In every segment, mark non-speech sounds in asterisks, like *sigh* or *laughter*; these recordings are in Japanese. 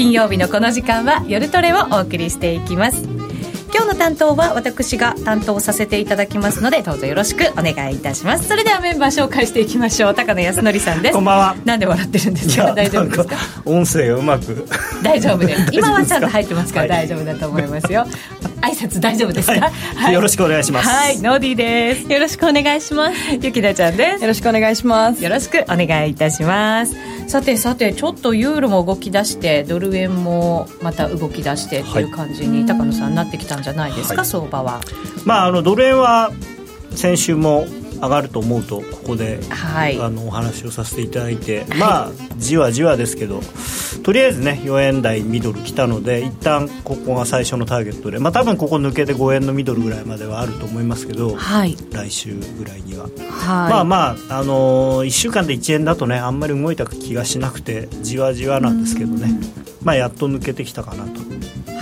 金曜日のこの時間は夜トレをお送りしていきます。今日の担当は私が担当させていただきますのでどうぞよろしくお願いいたします。それではメンバー紹介していきましょう。高野康則さんです。こんばんは。なんで笑ってるんですか？大丈夫ですか？音声がうまく。大丈夫です。*laughs* 今はちゃんと入ってますから大丈夫だと思いますよ、挨拶大丈夫ですか、はい。はい、よろしくお願いします。はい。ノーディーです。よろしくお願いします。ゆきだちゃんです。よろしくお願いします。よろしくお願いいたします。さてさてちょっとユーロも動き出してドル円もまた動き出してっていう感じに、はい、高野さんなってきたんじゃないですか、はい、相場は。まああのドル円は先週も上がると思うとここで、はい、あのお話をさせていただいて、まあじわじわですけどとりあえずね4円台ミドル来たので一旦ここが最初のターゲットで、まあ、多分ここ抜けて5円のミドルぐらいまではあると思いますけど、はい、来週ぐらいには、はい、まあまあ、あのー、1週間で1円だとねあんまり動いた気がしなくてじわじわなんですけどね、まあ、やっと抜けてきたかなと。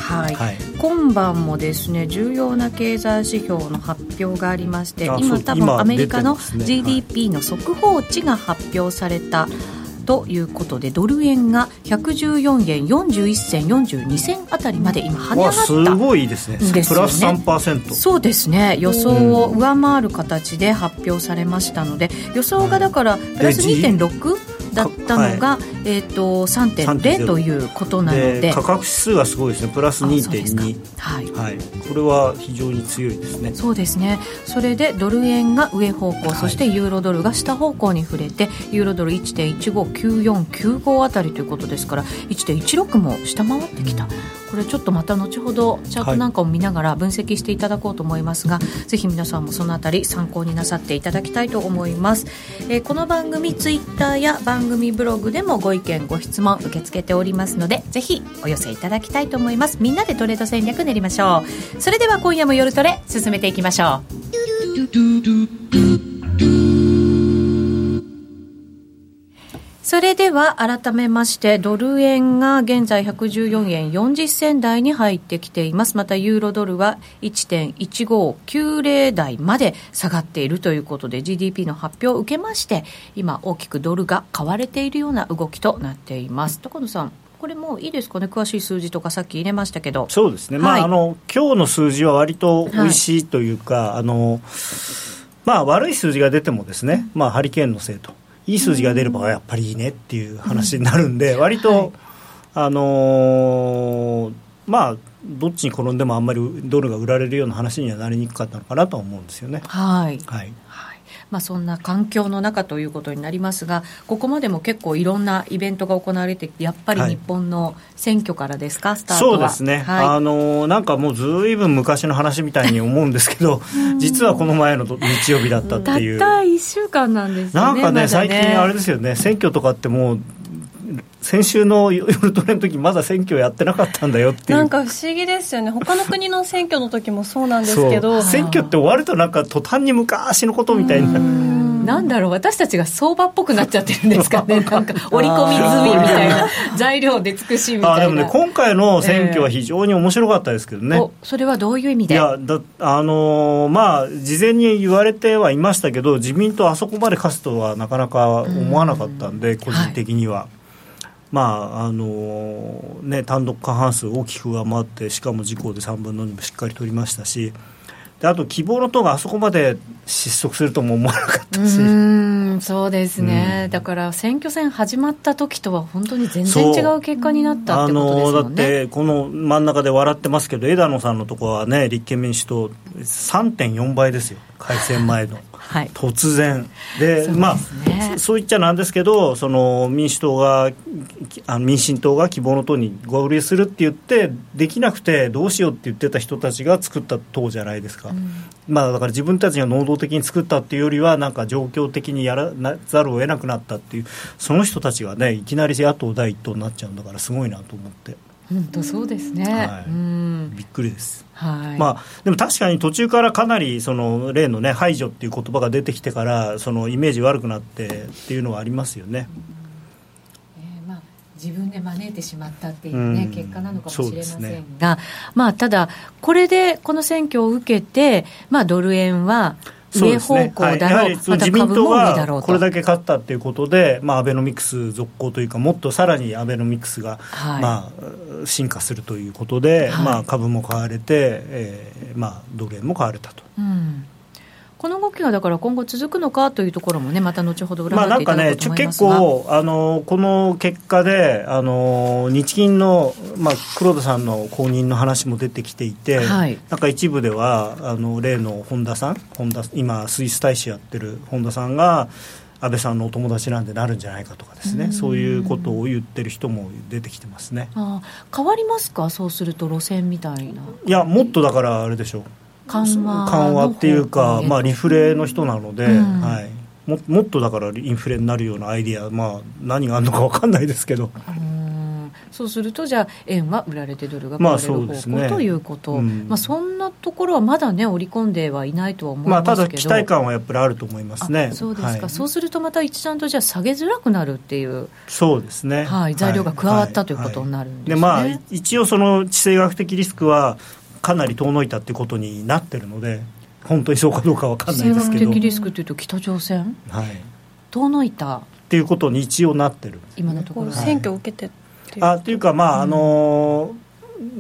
はい、はい、今晩もですね重要な経済指標の発表がありまして今多分アメリカの GDP の速報値が発表された、ということでドル円が114円41銭42銭あたりまで今跳ね上がったすごいですね。ですね。プラス3%そうですね。予想を上回る形で発表されましたので予想がだからプラス2.6だったのが、はい、えーと、3.0ということなので。価格指数はすごいですね。プラス2.2はい、はい、これは非常に強いですね。そうですね。それでドル円が上方向、はい、そしてユーロドルが下方向に触れてユーロドル1.159495あたりということですから1.16も下回ってきた、うんこれちょっとまた後ほどチャートなんかを見ながら分析していただこうと思いますが、はい、ぜひ皆さんもそのあたり参考になさっていただきたいと思います、えー、この番組ツイッターや番組ブログでもご意見ご質問受け付けておりますのでぜひお寄せいただきたいと思います。みんなでトレード戦略練りましょう。それでは今夜も夜トレ進めていきましょう。それでは改めましてドル円が現在114円40銭台に入ってきています。またユーロドルは1.1590台まで下がっているということで GDP の発表を受けまして今大きくドルが買われているような動きとなっています。高野さんこれもいいですかね、詳しい数字とか、さっき入れましたけど。そうですね、はい、まあ、あの今日の数字は割と美味しいというか、はい、あのまあ、悪い数字が出てもですね、まあ、ハリケーンのせいといい数字が出ればやっぱりいいねっていう話になるんで、割と、あのまあ、どっちに転んでもあんまりドルが売られるような話にはなりにくかったのかなと思うんですよね。はい、はいまあ、そんな環境の中ということになりますが、ここまでも結構いろんなイベントが行われて、やっぱり日本の選挙からですか、はい、スタートそうですね、はい、あのなんかもうずいぶん昔の話みたいに思うんですけど、実はこの前の日曜日だったっていう。たった1週間なんですね。なんかね、ね。最近あれですよね、選挙とかってもう、先週の夜トレの時まだ選挙やってなかったんだよっていう。なんか不思議ですよね。他の国の選挙の時もそうなんですけど。選挙って終わるとなんか途端に昔のことみたいにななんだろう。私たちが相場っぽくなっちゃってるんですかね。*laughs* なんか織り込み済みみたいな。材料で尽くしみたいな。あでもね今回の選挙は非常に面白かったですけどね、えー、それはどういう意味で？いやだあのー、まあ事前に言われてはいましたけど自民党あそこまで勝つとはなかなか思わなかったんで個人的には。はいまああのね、単独過半数大きく上回ってしかも自公で3分の2もしっかり取りましたしであと希望の党があそこまで失速するとも思わなかったし。うんそうですね、うん、だから選挙戦始まった時とは本当に全然違う結果になったってことですもんね。だってこの真ん中で笑ってますけど枝野さんのところはね立憲民主党3.4倍ですよ。改選前のはい、突然。で、ね、まあそう言っちゃなんですけどその民主党があの民進党が希望の党に合流するって言ってできなくてどうしようって言ってた人たちが作った党じゃないですか、うん、まあだから自分たちが能動的に作ったっていうよりはなんか状況的にやらざるを得なくなったっていうその人たちがねいきなり野党第一党になっちゃうんだからすごいなと思って。本当そうですね、はい、うん。びっくりです、はい。まあ、でも確かに途中からかなりその例の、ね、排除っていう言葉が出てきてからそのイメージ悪くなってっていうのはありますよね。えまあ、自分で招いてしまったっていうね、うん、結果なのかもしれませんが、ね、まあ、ただ、これでこの選挙を受けて、まあ、ドル円は上方向だろう、ねはい、自民党がこれだけ勝ったということで、まあ、アベノミクス続行というか、もっとさらにアベノミクスが、はい、まあ、進化するということで、はい、まあ、株も買われて、えーまあ、ドル円も買われたと。うんこの動きがだから今後続くのかというところもね、また後ほどまあなんかね、結構あの、この結果で、あの日銀の、まあ、黒田さんの後任の話も出てきていて、はい、なんか一部では、あの例の本田さん、本田今、スイス大使やってる本田さんが、安倍さんのお友達なんでなるんじゃないかとかですねそういうことを言ってる人も出てきてますね。あ変わりますか？そうすると路線みたいな。いやもっとだからあれでしょう緩和緩和っていうか、まあ、リフレの人なので、うん、はい、ももっとだからインフレになるようなアイディア、まあ、何があるのか分かんないですけど。そうすると、じゃあ、円は売られてドルが買われる方向、まあね、ということ、うん、まあ、そんなところはまだね、織り込んではいないとは思いますけど、まあ、ただ、期待感はやっぱりあると思いますね。そうですか、はい、そうすると、また一段とじゃあ、下げづらくなるっていう。そうですね、はい、材料が加わった、はい、ということになるんですね、まあ、一応、その地政学的リスクは、かなり遠のいたってことになってるので。本当にそうかどうか分かんないですけど。的リスクというと北朝鮮、はい、遠のいたっていうことに一応なってる。今のところ、選挙を受けてっていう。あっていうかまあ、うん、あの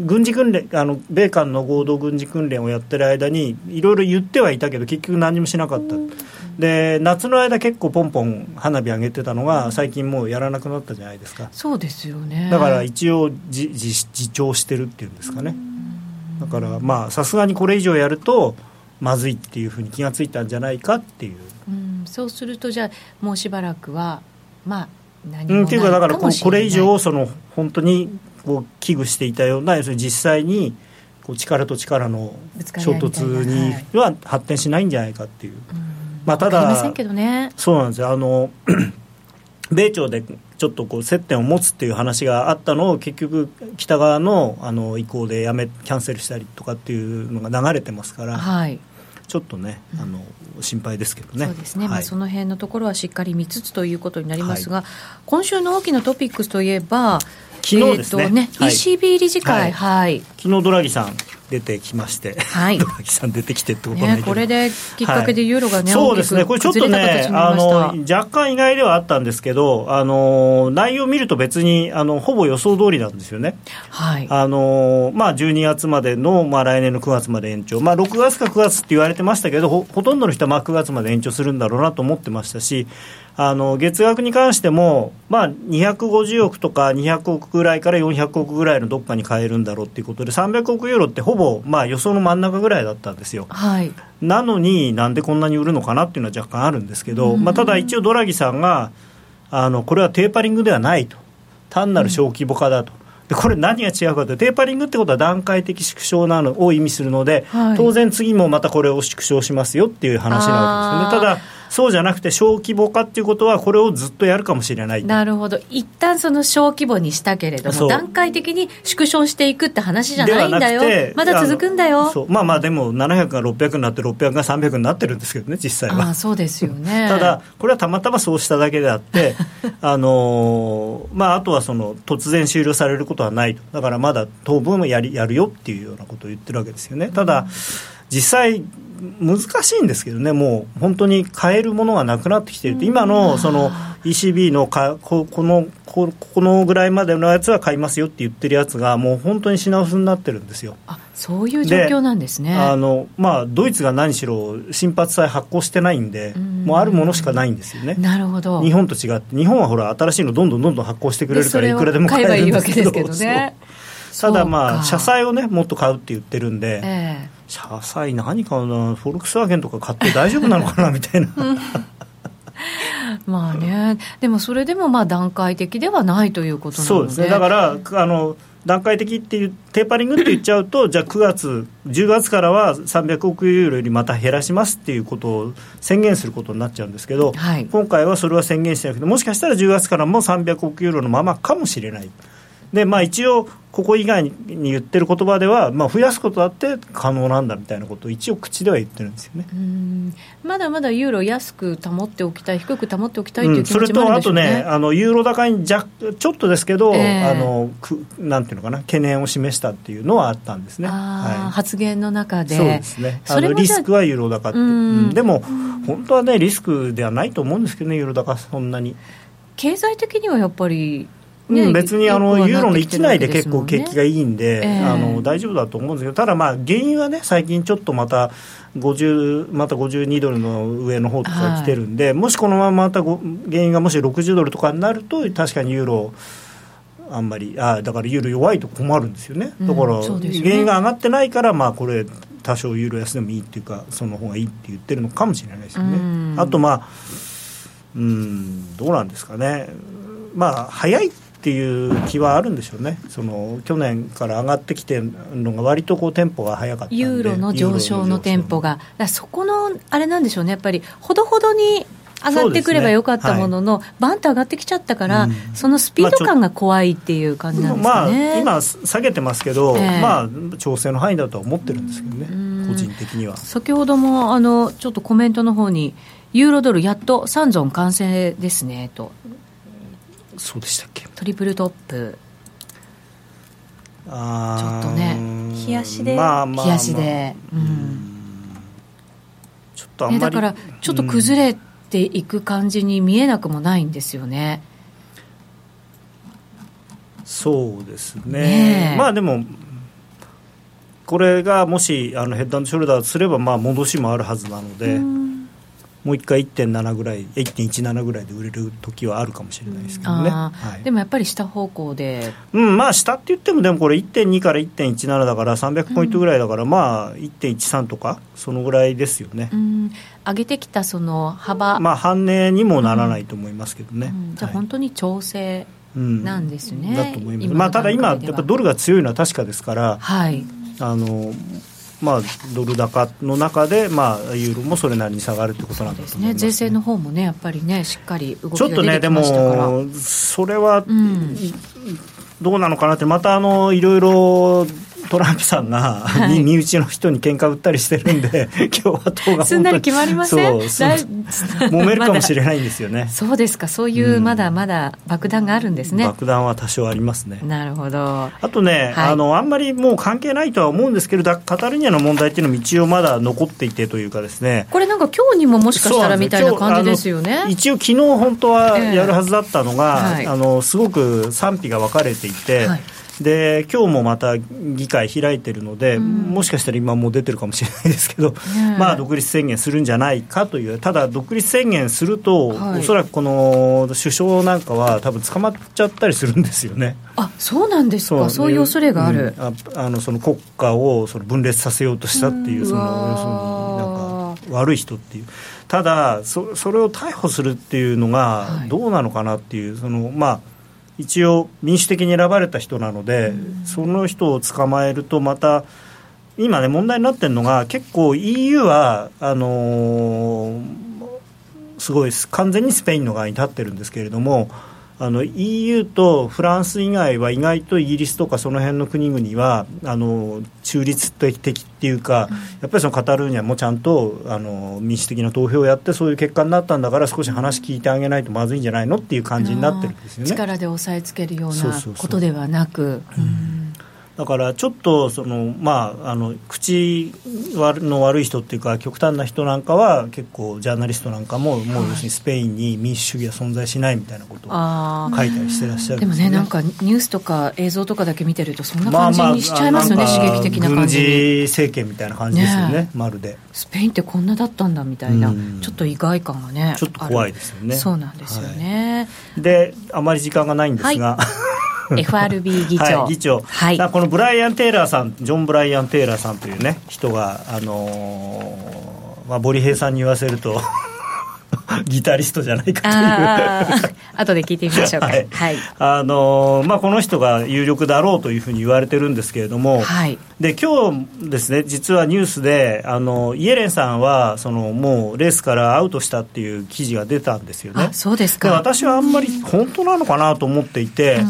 軍事訓練あの米韓の合同軍事訓練をやってる間にいろいろ言ってはいたけど結局何もしなかった、うん、で夏の間結構ポンポン花火上げてたのが最近もうやらなくなったじゃないですか。そうですよね。だから一応自自重してるっていうんですかねだからまあさすがにこれ以上やるとまずいっていうふうに気がついたんじゃないかっていう、うん、そうするとじゃあもうしばらくはまあ何もないかもしれない、うん、っていうかだからここれ以上その本当にこう危惧していたような要するに実際にこう力と力の衝突には発展しないんじゃないかっていう、まあただ、ね、そうなんですよ。あの米朝でちょっとこう接点を持つっていう話があったのを結局北側のあの意向でやめキャンセルしたりとかっていうのが流れてますから、はい、ちょっとね、あの心配ですけどね。そうですね。はい、まあその辺のところはしっかり見つつということになりますが、はい、今週の大きなトピックスといえば、昨日ですね。えー、ね、はい、ECB 理事会、はい、昨日ドラギさん出てきまして、はい、*laughs* ドラギさん出てきてってことね、これできっかけでユーロがね、はい、そうですね、これちょっとね、あの若干意外ではあったんですけど、あの内容を見ると別にあのほぼ予想通りなんですよね。はい。あのまあ12月までのまあ来年の9月まで延長、まあ6月か9月って言われてましたけど、ほほとんどの人はまあ9月まで延長するんだろうなと思ってましたし。あの月額に関しても、まあ、250億とか200億ぐらいから400億ぐらいのどっかに変えるんだろうということで300億ユーロってほぼ、まあ、予想の真ん中ぐらいだったんですよ、はい、なのになんでこんなに売るのかなっていうのは若干あるんですけど、まあ、ただ一応ドラギさんがあのこれはテーパリングではないと。単なる小規模化だと。でこれ何が違うかというとテーパリングってことは段階的縮小なのを意味するので、はい、当然次もまたこれを縮小しますよっていう話なわけですよね。ただそうじゃなくて小規模化っていうことはこれをずっとやるかもしれない。なるほど。一旦その小規模にしたけれども段階的に縮小していくって話じゃないんだよ。まだ続くんだよ。まあまあでも700が600になって600が300になってるんですけどね実際は。*laughs* あそうですよね。*laughs* ただこれはたまたまそうしただけであって *laughs* あのー、まああとはその突然終了されることはないと。だからまだ当分もやりやるよっていうようなことを言ってるわけですよね。ただ、実際難しいんですけどね、もう本当に買えるものがなくなってきている今のその ECB のかここのここのぐらいまでのやつは買いますよって言ってるやつが、もう本当に品薄になってるんですよ。あそういう状況なんですね。あの、まあ、ドイツが何しろ新発債発行してないんで、もうあるものしかないんですよね。なるほど。日本と違って、日本はほら、新しいのどんどんどんどん発行してくれるから、いくらでも買えるんですけど。*laughs* ただまあ社債をねもっと買うって言ってるんで、えー、社債何買うのフォルクスワーゲンとか買って大丈夫なのかなみたいな。*laughs* まあね。でもそれでもまあ段階的ではないということなので。そうですね。だからあの段階的っていうテーパリングって言っちゃうとじゃあ9月10月からは300億ユーロよりまた減らしますっていうことを宣言することになっちゃうんですけど、はい、今回はそれは宣言してなくてもしかしたら10月からも300億ユーロのままかもしれない。でまあ一応ここ以外に言ってる言葉では、まあ、増やすことだって可能なんだみたいなことを一応口では言ってるんですよね。まだまだユーロ安く保っておきたい低く保っておきたいという気持ちもあるんでしょうね、うん、それとあとねあのユーロ高に若ちょっとですけど、えー、あのくなんていうのかな懸念を示したっていうのはあったんですね、はい、発言の中で。そうですね。あのリスクはユーロ高って、うん、でも本当はねリスクではないと思うんですけどねユーロ高そんなに。経済的にはやっぱりね、うん、別にあのユーロの1内で結構景気がいいんで、えー、あの大丈夫だと思うんですけど、ただ、まあ、原因はね、最近ちょっとまた50、また52ドルの上の方とか来てるんで、はい、もしこのまままた原因がもし60ドルとかになると、確かにユーロ、あんまりあだからユーロ弱いと困るんですよね、だから、原因が上がってないから、まあ、これ、多少ユーロ安でもいいっていうか、その方がいいって言ってるのかもしれないですよね。あとまあうんどうなんですかね、まあ、早いっていう気はあるんでしょうね、その去年から上がってきてるのが、割とこうテンポが早かったユーロの上昇のテンポが、そこのあれなんでしょうね、やっぱりほどほどに上がってくればよかったものの、ね。はい、バンと上がってきちゃったから、うん、そのスピード感が怖いっていう感じなんですかね、まあ、今、下げてますけど、えー、まあ、調整の範囲だとは思ってるんですけどね、個人的には。先ほどもあのちょっとコメントの方に、ユーロドル、やっと3ゾン完成ですねと。そうでしたっけ？トリプルトップ。あちょっとね冷やしで、まあまあ、冷やしで、うん、ちょっとあんまり、ね、だからちょっと崩れていく感じに見えなくもないんですよね、そうですね。まあでもこれがもしあのヘッドショルダーすればまあ戻しもあるはずなので、うんもう一回1.7ぐらい1.17ぐらいで売れる時はあるかもしれないですけどね、はい、でもやっぱり下方向で。うんまあ下って言ってもでもこれ1.2から1.17だから300ポイントぐらいだから、うん、まあ1.13とかそのぐらいですよね、うん、上げてきたその幅。まあ半値にもならないと思いますけどね、うん、じゃあ本当に調整なんですね、だと思います。まあただ今やっぱドルが強いのは確かですから、はい、あのまあ、ドル高の中で、まあ、ユーロもそれなりに下がるということなんですね、税制の方もね、やっぱりね、しっかり動きちょっとね、でも、それは、うん、どうなのかなって、またあのいろいろトランプさんが、はい、身内の人に喧嘩売ったりしてるんで、共和党がすんなり決まりません？そう。揉めるかもしれないんですよね。*laughs* そうですか、そういうまだまだ爆弾があるんですね、爆弾は多少ありますね。なるほど。あとね、はい、あの、あんまりもう関係ないとは思うんですけど、カタルニアの問題っていうのも一応まだ残っていてというかですね、これなんか今日にももしかしたらみたいな感じですよね。一応、昨日本当はやるはずだったのが、えーはい、あのすごく賛否が分かれていて、はいで今日もまた議会開いてるので、うん、もしかしたら今もう出てるかもしれないですけど、まあ、独立宣言するんじゃないかという、ただ、独立宣言すると、はい、おそらくこの首相なんかは、多分捕まっちゃったりするんですよね。あそうなんですか、そう。いう恐れがある。うん、ああのその国家をその分裂させようとしたっていう、その要するになんか悪い人っていう。ただそ、それを逮捕するっていうのがどうなのかなっていう、そのまあ一応民主的に選ばれた人なので、その人を捕まえるとまた今ね問題になってるのが結構 EU はあのー、すごい完全にスペインの側に立ってるんですけれどもあの EU とフランス以外は意外とイギリスとかその辺の国々はあの中立的っていうか、やっぱりそのカタルーニャもちゃんとあの民主的な投票をやってそういう結果になったんだから少し話聞いてあげないとまずいんじゃないのっていう感じになってるんですよね。力で押さえつけるようなことではなく。だからちょっとその、まあ、あの口の悪い人っていうか極端な人なんかは結構ジャーナリストなんかももう要するにスペインに民主主義は存在しないみたいなことを書いたりしてらっしゃるで、ね,、もねなんかニュースとか映像とかだけ見てるとそんな感じにしちゃいますよね、まあまあ、刺激的な感じ軍事政権みたいな感じですよね、ね、まるで。スペインってこんなだったんだみたいな、ちょっと意外感がねちょっと怖いですよね。そうなんですよね、はい、であまり時間がないんですが、はい *laughs* *laughs* FRB 議長、はい、議長、はい、このブライアン・テイラーさんジョン・ブライアン・テイラーさんというね人が、あのー、まあ、ボリヘイさんに言わせると *laughs* ギタリストじゃないかという。後で聞いてみましょうか、*laughs* はい、はい、あのまあ、この人が有力だろうというふうに言われてるんですけれども、はい、で今日ですね実はニュースであのイエレンさんはそのもうレースからアウトしたっていう記事が出たんですよね。そうですか。私はあんまり本当なのかなと思っていて、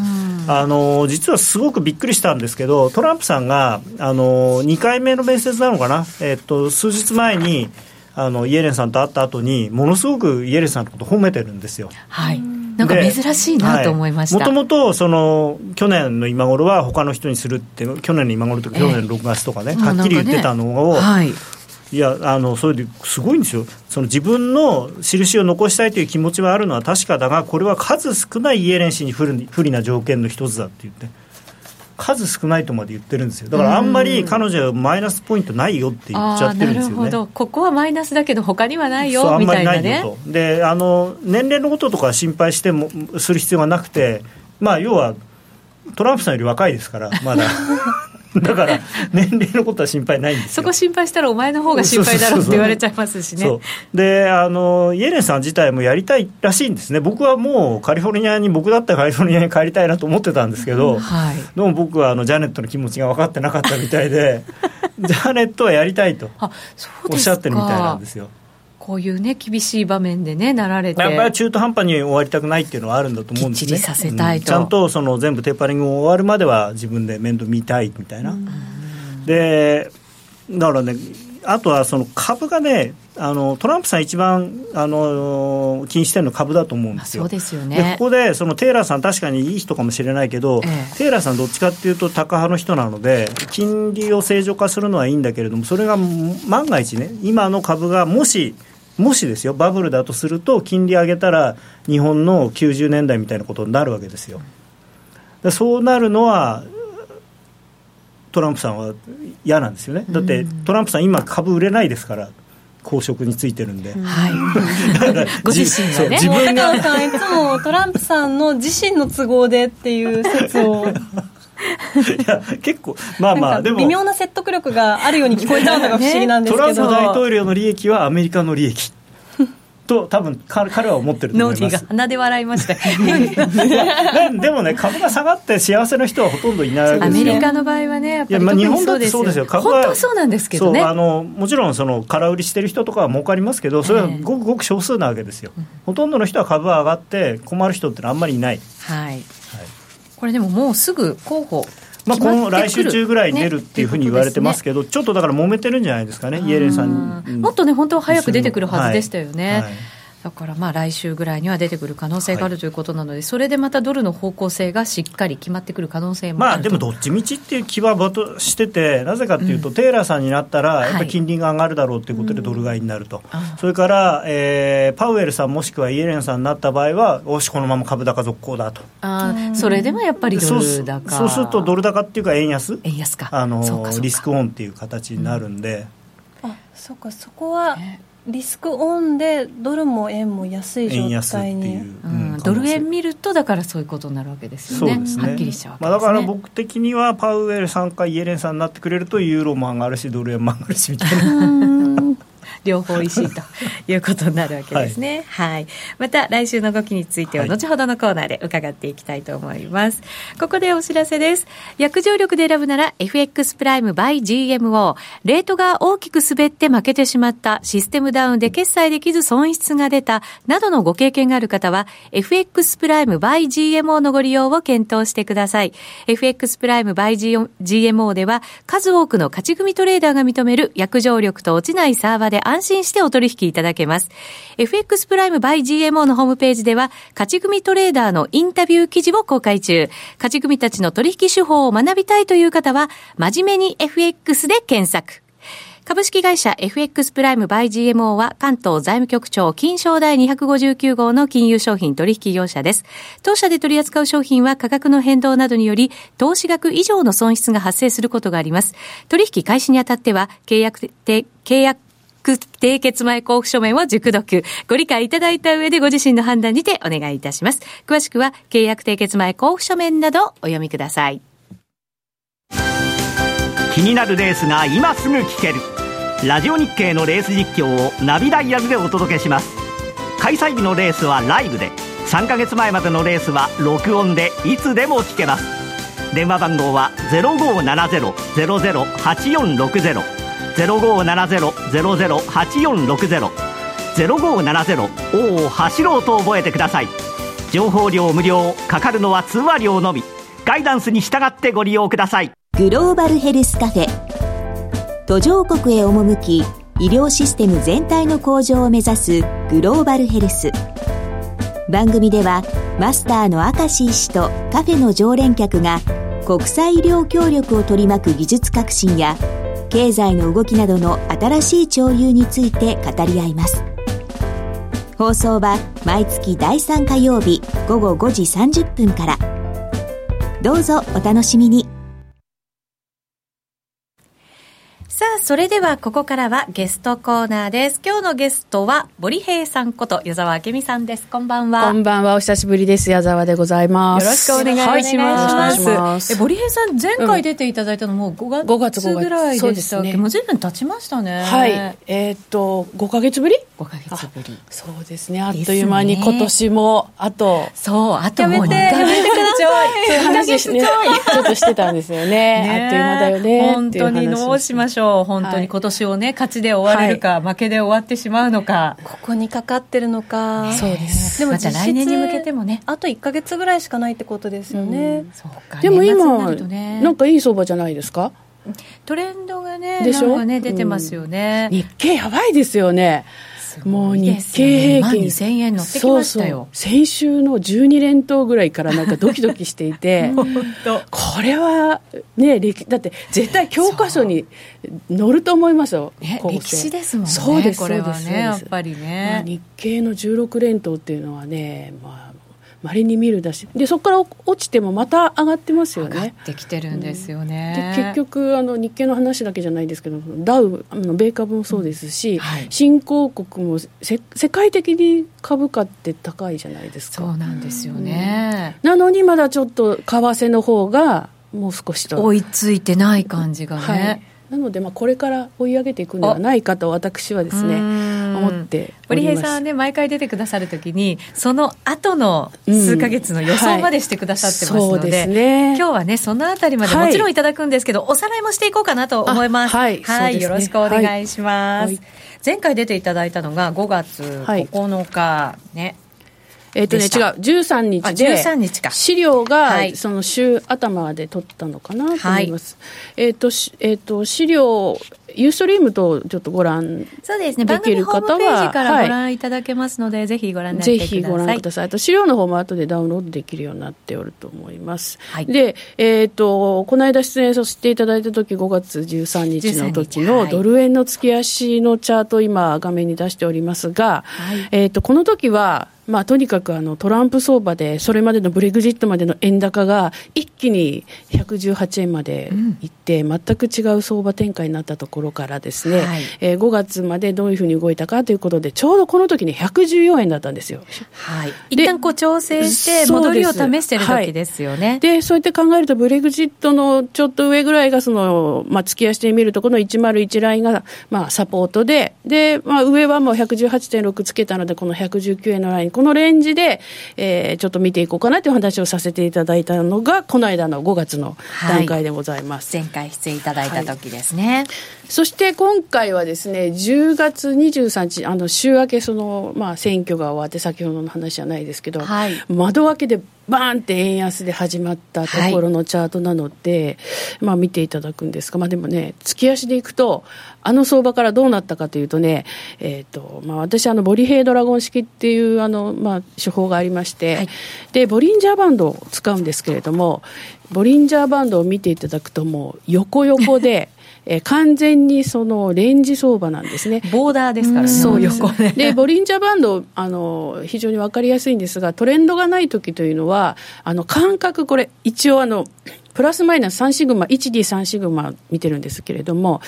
あの実はすごくびっくりしたんですけどトランプさんがあの2回目の面接なのかな、えっと、数日前にあのイエレンさんと会った後にものすごくイエレンさんのこと褒めてるんですよ。はい。なんか珍しいなと思いました。もともとその去年の今頃は他の人にするって去年の今頃とか去年の6月とかね、えー、はっきり言ってたのを、ねはい、いやあのそれですごいんですよ。その自分の印を残したいという気持ちはあるのは確かだがこれは数少ないイエレン氏に不利な条件の一つだって言って。数少ないとまで言ってるんですよ。だからあんまり彼女はマイナスポイントないよって言っちゃってるんですよね。ここはマイナスだけど他にはないよみたいなね。であの年齢のこととか心配してもする必要がなくてまあ要はトランプさんより若いですからまだ *laughs* だから年齢のことは心配ないんですそこ心配したらお前の方が心配だろうって言われちゃいますしね。であのイエレンさん自体もやりたいらしいんですね。僕はもうカリフォルニアに僕だったらカリフォルニアに帰りたいなと思ってたんですけど、うんはい、どうも僕はあのジャネットの気持ちが分かってなかったみたいでジャネットはやりたいとおっしゃってるみたいなんですよこういうね厳しい場面でねなられて。やっぱり中途半端に終わりたくないっていうのはあるんだと思うんですね。させたいと、うん、ちゃんとその全部テーパリング終わるまでは自分で面倒見たいみたいな、でだからねあとはその株がねあのトランプさん一番あの気にしてるの株だと思うんですよ。そうですよね。ここでそのテイラーさん確かにいい人かもしれないけど、ええ、テイラーさんどっちかっていうとタカ派の人なので金利を正常化するのはいいんだけれどもそれが万が一ね今の株がもしもしですよ、バブルだとすると、金利上げたら、日本の90年代みたいなことになるわけですよ。そうなるのは、トランプさんは嫌なんですよね、だってトランプさん、今、株売れないですから。公職についてるんで、はい、*laughs* ご自身がね。自分が。さんいつもトランプさんの自身の都合でっていう説を *laughs* *laughs* いや結構まあまあでも。微妙な説得力があるように聞こえちゃうのが不思議なんですけど、ね、トランプ大統領の利益はアメリカの利益と多分彼は思ってると思います。鼻で笑いました。*laughs* でもね株が下がって幸せな人はほとんどいないアメリカの場合はねやっぱり日本だってそうですよ。株は本当そうなんですけどね。あのもちろんその空売りしてる人とかは儲かりますけどそれはごくごく少数なわけですよ、えー、ほとんどの人は株は上がって困る人ってのはあんまりいない、はい、これでももうすぐ候補まあ、この来週中ぐらいに出るっていうふうに言われてますけど、ね、ちょっとだから揉めてるんじゃないですかね、イエレンさん。もっとね、本当は早く出てくるはずでしたよね。はい。はいだからまあ来週ぐらいには出てくる可能性があるということなので、はい、それでまたドルの方向性がしっかり決まってくる可能性もまあでもどっちみちっていう気はしてて、なぜかっていうと、うん、テイラーさんになったら、やっぱり金利が上がるだろうということでドル買いになると、はい、それから、えー、パウエルさんもしくはイエレンさんになった場合は、おし、このまま株高続行だと。あそれでもやっぱりドル高。そうすると、ドル高っていうか、円安、円安か。あのリスクオンっていう形になるんで。うん、あそうかそこは、えーリスクオンでドルも円も安い状態に、うん、ドル円見るとだからそういうことになるわけですよね、ね、はっきりしちゃうわけです、ね、まあ、だから僕的にはパウエルさんかイエレンさんになってくれるとユーロも上がるしドル円も上がるしみたいな両方いしいということになるわけですね、*laughs* はい、はい、また来週の動きについては後ほどのコーナーで伺っていきたいと思います、はい、ここでお知らせです。約定力で選ぶなら FX プライム by GMO レートが大きく滑って負けてしまった。システムダウンで決済できず損失が出た。などのご経験がある方は FX プライム by GMO のご利用を検討してください。FX プライム by GMO では数多くの勝ち組トレーダーが認める約定力と落ちないサーバーで安心してお取引いただけます。FX プライム by GMO のホームページでは、勝ち組トレーダーのインタビュー記事を公開中。勝ち組たちの取引手法を学びたいという方は、真面目に FX で検索。株式会社 FX プライムバイ GMO は関東財務局長金賞第259号の金融商品取引業者です。当社で取り扱う商品は価格の変動などにより投資額以上の損失が発生することがあります。取引開始にあたっては契約で、契約締結前交付書面を熟読。ご理解いただいた上でご自身の判断にてお願いいたします。詳しくは契約締結前交付書面などお読みください。気になるレースが今すぐ聞ける。ラジオ日経のレース実況をナビダイヤルでお届けします。開催日のレースはライブで、3ヶ月前までのレースは録音でいつでも聞けます。電話番号は0570-008460 0570-008460 0570を走ろうと覚えてください。情報量無料かかるのは通話料のみ。ガイダンスに従ってご利用ください。グローバルヘルスカフェ。途上国へ赴き医療システム全体の向上を目指すグローバルヘルス。番組ではマスターの明石医師とカフェの常連客が国際医療協力を取り巻く技術革新や経済の動きなどの新しい潮流について語り合います。放送は毎月第3火曜日午後5時30分から。どうぞお楽しみに。あ、それではここからはゲストコーナーです。今日のゲストは、森平さんこと矢沢明美さんです。こんばんは。こんばんは。お久しぶりです。矢沢でございます。よろしくお願いします。はい、え、森平さん、前回出ていただいたのも5月 ,5 月ぐらいでしたっけ、ね、もう随分経ちましたね。はい。えー、っと、5か月ぶり ?5 か月ぶり。そうですね。あっという間に今年も、あと。そう、あともう2ヶ月。*laughs* そういう話ね、*laughs* ちょっとしてたんですよね。*laughs* あっという間だよね。本当にどうしましょう。本当に今年年をね勝ちで終われるか、はい、負けで終わってしまうのか。ここにかかってるのか。そうです。でも、ま、来年に向けてもね。あと1か月ぐらいしかないってことですよね、でも今、ね、なんかいい相場じゃないですか？トレンドがねでしょ？ね出てますよね、うん、日経やばいですよねもう日経平均、2000円乗ってきましたよ。先週の12連投ぐらいからなんかドキドキしていて。*laughs* これはねだって絶対教科書に乗ると思いますよ歴史ですもんねそうですこれはねやっぱりね、まあ、日経の16連投っていうのはねまあまれに見るだしでそこから落ちてもまた上がってますよね。上がってきてるんですよね、うん、で結局あの日経の話だけじゃないですけどダウあの米株もそうですし、うんはい、新興国もせ世界的に株価って高いじゃないですか。そうなんですよね、うん、なのにまだちょっと為替の方がもう少しと。追いついてない感じがね、はいなので、まあ、これから追い上げていくんではないかと私はですね思って堀平さんはね毎回出てくださるときにその後の数か月の予想までしてくださってますのでうん。はいね、今日はねそのあたりまでもちろんいただくんですけど、はい、おさらいもしていこうかなと思います。はい、はいね、よろしくお願いします、前回出ていただいたのが5月9日、ねえっ、ー、とね、違う、13日で、13日か。資料が、その週頭で取ったのかなと思います。はい、えっ、ー、と、えっ、ー、と、資料、ユーストリームとちょっとご覧そうですね、番組ホームページからご覧いただけますので、はい、ぜひご覧になってください。ぜひご覧ください。あと資料の方も後でダウンロードできるようになっておると思います。はい、で、えっ、と、この間出演させていただいた時、5月13日の時のドル円の月足のチャート、今画面に出しておりますが、はい、えっ、と、この時は、まあ、とにかくあのトランプ相場で、それまでのブレグジットまでの円高が一気に118円までいって、全く違う相場展開になったところからですね、はい、えー、5月までどういうふうに動いたかということで、ちょうどこの時に114円だったんですよ。はい、一旦こう調整して、戻りを試してる時ですよね。で、はい、そうやって考えると、ブレグジットのちょっと上ぐらいがその、まあ、月足で見ると、この101ラインが、まあ、サポートで、で、まあ、上はもう118.6つけたので、この119円のライン、このレンジで、えー、ちょっと見ていこうかなという話をさせていただいたのが、この間の5月の段階でございます。はい、前回出演いただいた時ですね。はい、そして今回はですね、10月23日、あの週明けその、まあ、選挙が終わって、先ほどの話じゃないですけど、はい、窓開けでバーンって円安で始まったところのチャートなので、はい、まあ見ていただくんですが、まあでもね、月足でいくと、あの相場からどうなったかというとね、えっ、ー、と、まあ私、あの、ボリヘイドラゴン式っていう、あの、まあ手法がありまして、はい、で、ボリンジャーバンドを使うんですけれども、ボリンジャーバンドを見ていただくともう横横で、*laughs* えー、完全にそのレンジ相場なんですね。ボーダーですからね。そう横で。で、ボリンジャーバンド、あの、非常にわかりやすいんですが、トレンドがない時というのは、あの、感覚、これ、一応あの、プラスマイナス3シグマ、1D3 シグマ見てるんですけれども、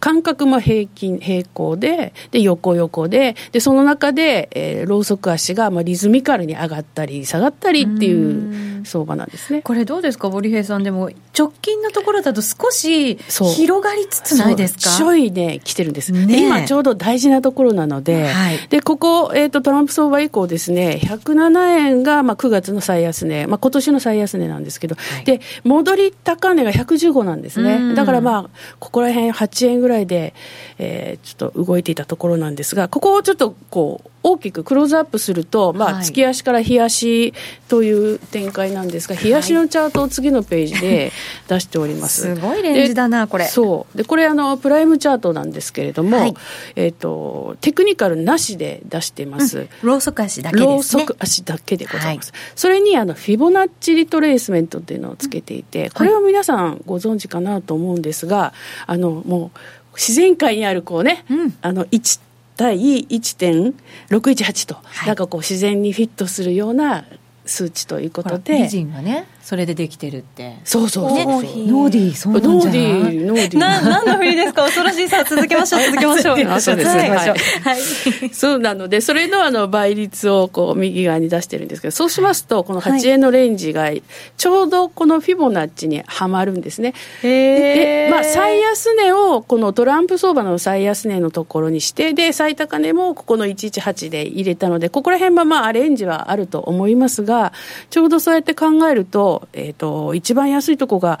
間隔も平均、平行で、で、横横で、で、その中で、えー、ローソク足が、まあ、リズミカルに上がったり、下がったりっていう相場なんですね。これどうですか、堀平さん。でも、直近のところだと少し広がりつつないですか？ちょいね、来てるんです。ね、今ちょうど大事なところなので、はい、で、ここ、えっ、ー、と、トランプ相場以降ですね、107円が、まあ、9月の最安値、まあ、今年の最安値なんですけど、はい、で、戻り高値が115なんですね。だからまあ、ここら辺8円ぐらいぐらいで、えー、ちょっと動いていたところなんですが、ここをちょっとこう、大きくクローズアップすると、まあ、月足から日足という展開なんですが、日足のチャートを次のページで *laughs* 出しております。すごいレンジだな、これ。そうでこれあの、プライムチャートなんですけれども、はい、えーと、テクニカルなしで出してます。うん、ローソク足だけですね。ローソク足だけでございます。はい、それにあのフィボナッチリトレースメントっていうのをつけていて、これを皆さんご存知かなと思うんですが、あのもう自然界にあるこうね、うん、あの1対1.618と、はい、なんかこう自然にフィットするような数値ということで。美人はねそれでできてるって。そうそうそう、ね、ノーディーそうなんじゃない？ノーディー。ノーディー。な何の振りですか？恐ろしい。さ続けましょう続けましょう。*laughs* そうですね、はい、はい、*laughs* そうなのでそれのあの倍率をこう右側に出してるんですけどそうしますとこの8円のレンジがちょうどこのフィボナッチにはまるんですね。で、まあ、最安値をこのトランプ相場の最安値のところにしてで最高値もここの118で入れたのでここら辺はまあアレンジはあると思いますがちょうどそうやって考えるとえーと、一番安いとこが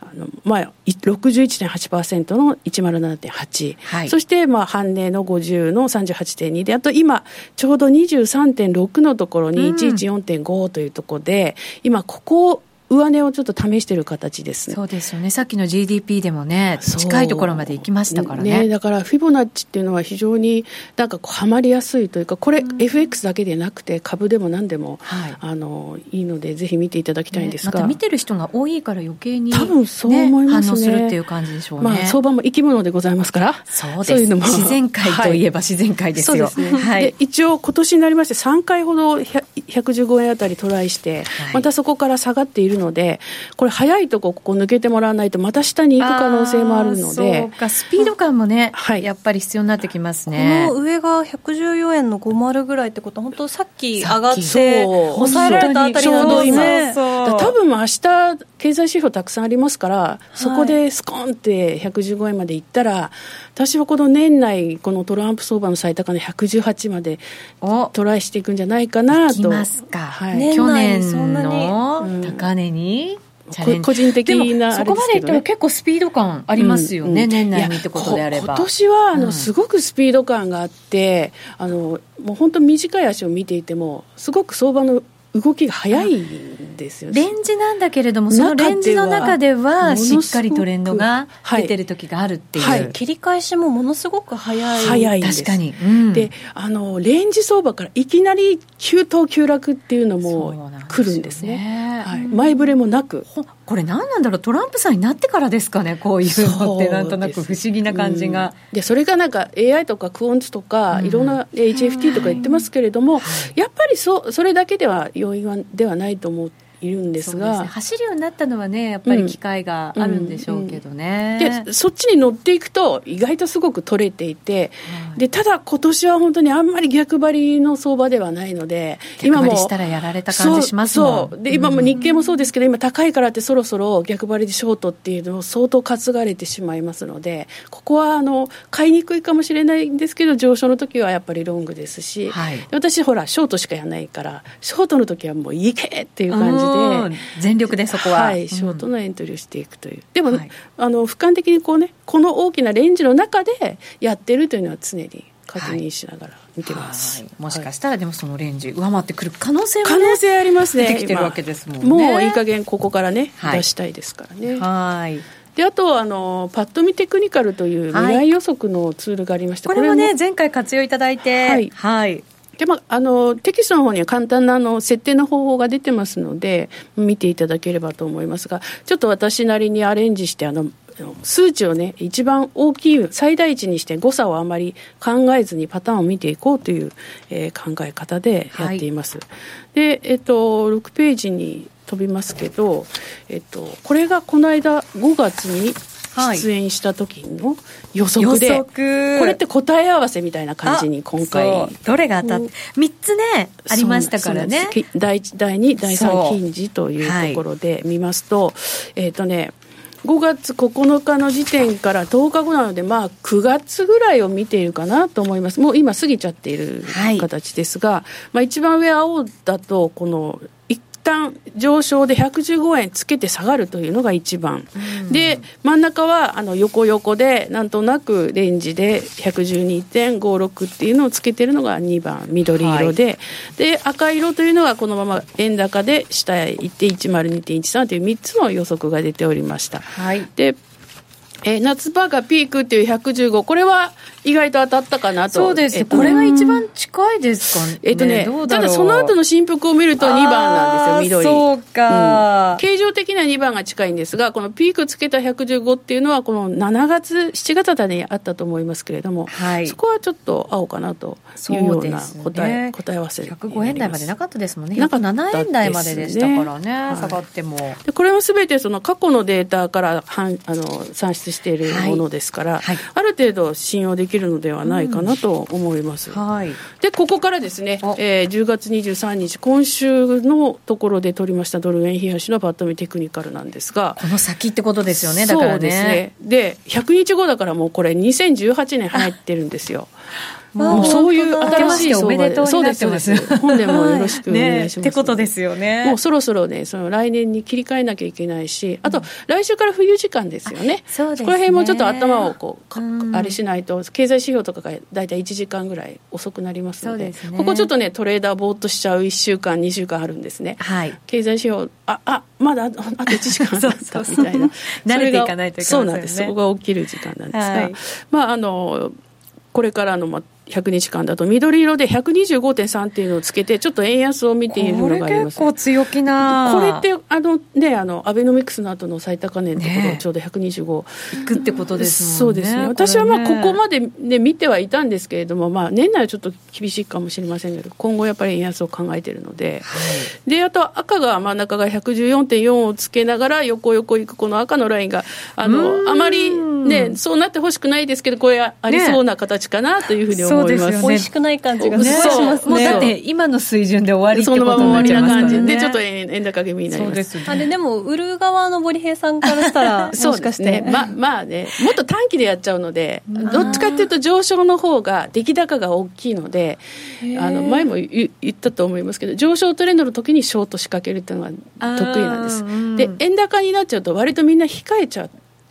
あのまあ、61.8%の107.8、はい、そしてまあ半値の50の38.2で、あと今、ちょうど23.6のところに114.5というところで、うん、今、ここ上値をちょっと試してる形ですね。そうですよね。さっきの GDP でもね、近いところまで行きましたからね。ねだからフィボナッチっていうのは非常になんかこうはまりやすいというか、これ、うん、FX だけでなくて株でも何でも、はい、あのいいのでぜひ見ていただきたいんですが、ね、また見てる人が多いから余計に、多分そう思います、ね、反応するっていう感じでしょうね。まあ相場も生き物でございますから、そうです。うう自然界といえば自然界ですよ。はい、そうですね。はい、で一応今年になりまして3回ほど115円あたりトライして、はい、またそこから下がっているので。これ、早いとこ、ここ抜けてもらわないと、また下に行く可能性もあるので、そうか、スピード感もね、はい、やっぱり必要になってきますね。この上が114円の50ぐらいってことは、本当、さっき上がって、抑えられたあたりなんですね。多分明日経済指標たくさんありますから、そこでスコンって115円までいったら、私はこの年内、このトランプ相場の最高値118までトライしていくんじゃないかなと。いきますか。はい、去年の高値に、個人的な、ね、そこまでいったら結構スピード感ありますよね、うん。うん、年内にってことであれば。今年はあの、すごくスピード感があってあのもう本当短い足を見ていてもすごく相場の動きが早いんですよレンジなんだけれども、そのレンジの中では、しっかりトレンドが出てる時があるっていう、はい。はい、切り返しもものすごく早い、早い確かに、うん、であのレンジ相場からいきなり急騰急落っていうのも来るんですね、ね。はい、前触れもなく。これ何なんだろう？トランプさんになってからですかねこういうのってなんとなく不思議な感じが、うん、でそれがなんか AI とかクオンツとか、い。ろんな HFT とか言ってますけれども、やっぱりそそれだけでは要因はではないと思っているんですが、ね、走るようになったのはねやっぱり機会があるんでしょうけどね、うん。うん、でそっちに乗っていくと意外とすごく取れていて、はい、でただ今年は本当にあんまり逆張りの相場ではないので今もしたらやられた感じしますそうで今も日経もそうですけど、今高いからってそろそろ逆張りでショートっていうのを相当担がれてしまいますのでここはあの買いにくいかもしれないんですけど上昇の時はやっぱりロングですし、はい、私ほらショートしかやらないからショートの時はもういけっていう感じで全力でそこは、はい、ショートのエントリーをしていくという、うん、でも、はい、あの俯瞰的にこうねこの大きなレンジの中でやってるというのは常に確認しながら見てます、はい、もしかしたらでもそのレンジ上回ってくる可能性も、ね、可能性ありますねできてるわけですもんね。もういい加減ここからね、出したいですからね。はい。であとあのパッと見テクニカルという未来予測のツールがありまして、これもね前回活用いただいてはい、はいでまあ、あのテキストの方には簡単なあの設定の方法が出てますので見ていただければと思いますがちょっと私なりにアレンジしてあの数値をね一番大きい最大値にして誤差をあまり考えずにパターンを見ていこうという、えー、考え方でやっています。はい、で、えっと、6ページに飛びますけど、えっと、これがこの間5月に出演した時の予測で、はい、これって答え合わせみたいな感じに今回。どれが当たって3つねありましたからね。第1第2第3近似というところで見ますと、はい、えっ、ー、とね5月9日の時点から10日後なので、まあ、9月ぐらいを見ているかなと思います、もう今、過ぎちゃっている形ですが、はい、まあ、一番上、青だと、この旦上昇で115円つけて下がるというのが1番、うん、で真ん中はあの横横でなんとなくレンジで112.56っていうのをつけてるのが2番緑色で、はい、で赤色というのがこのまま円高で下へ行って102.13という3つの予測が出ておりました。はい、でえー、夏場がピークっていう115、これは意外と当たったかなと。そうです、えっと、これが一番近いですかね。えっとね、ただその後の進捗を見ると2番なんですよ、緑。そうか、うん、形状的には2番が近いんですが、このピークつけた115っていうのは、この7月、7月あたりにあったと思いますけれども、はい、そこはちょっと青かなというような答え、ね、答え合わせ。105円台までなかったですもんね。なんか7円台まででしたからね、はい、下がっても。でこれもすべてその過去のデータからあの算出しているものですから、はいはい、ある程度信用できるのではないかなと思います。うん、はい、でここからですね、えー、10月23日今週のところで取りましたドル円冷やしのパッと見テクニカルなんですがこの先ってことですよねだからね。そうですねで100日後だからもうこれ2018年入ってるんですよ。*laughs* もうそういう新しいおめでとうになってます。本年もよろしくお願いします、ね。ってことですよね。もうそろそろね、その来年に切り替えなきゃいけないし、あと、来週から冬時間ですよね。そうですね。この辺もちょっと頭をこう、あれしないと、経済指標とかが大体1時間ぐらい遅くなりますので、でね、ここちょっとね、トレーダーぼーっとしちゃう1週間、2週間あるんですね。はい。経済指標、あ、あ、まだあと1時間だったみたいな。慣れていかないといけない、ね、そうなんです。そこが起きる時間なんですが、はい、まあ、あの、これからの、まあ、100日間だと緑色で125.3っていうのをつけてちょっと円安を見ているのがあります、結構強気な。これってあのねあのアベノミクスの後の最高値のところちょうど125、いくってことですねそうですね。私はまあここまで、ね、見てはいたんですけれども、まあ、年内はちょっと厳しいかもしれませんけど今後やっぱり円安を考えているので、はい、であと赤が真ん中が114.4をつけながら横横いくこの赤のラインがあのあまりねそうなってほしくないですけどこれありそうな形かなというふうに思います、ねそうですよね。美味しくない感じがすごいしますね。もうだって今の水準で終わりってことになっちゃいますからね。そのまま終わりな感じで、ちょっと円円高気味になります。そうです、ね、あれでも、売る側の堀平さんからしたら、*laughs* もしかして。ね、ま、まあね、もっと短期でやっちゃうので、どっちかっていうと上昇の方が、出来高が大きいので、あの、前も言ったと思いますけど、上昇トレンドの時にショート仕掛けるっていうのが得意なんです。で、円高になっちゃうと割とみんな控えちゃう。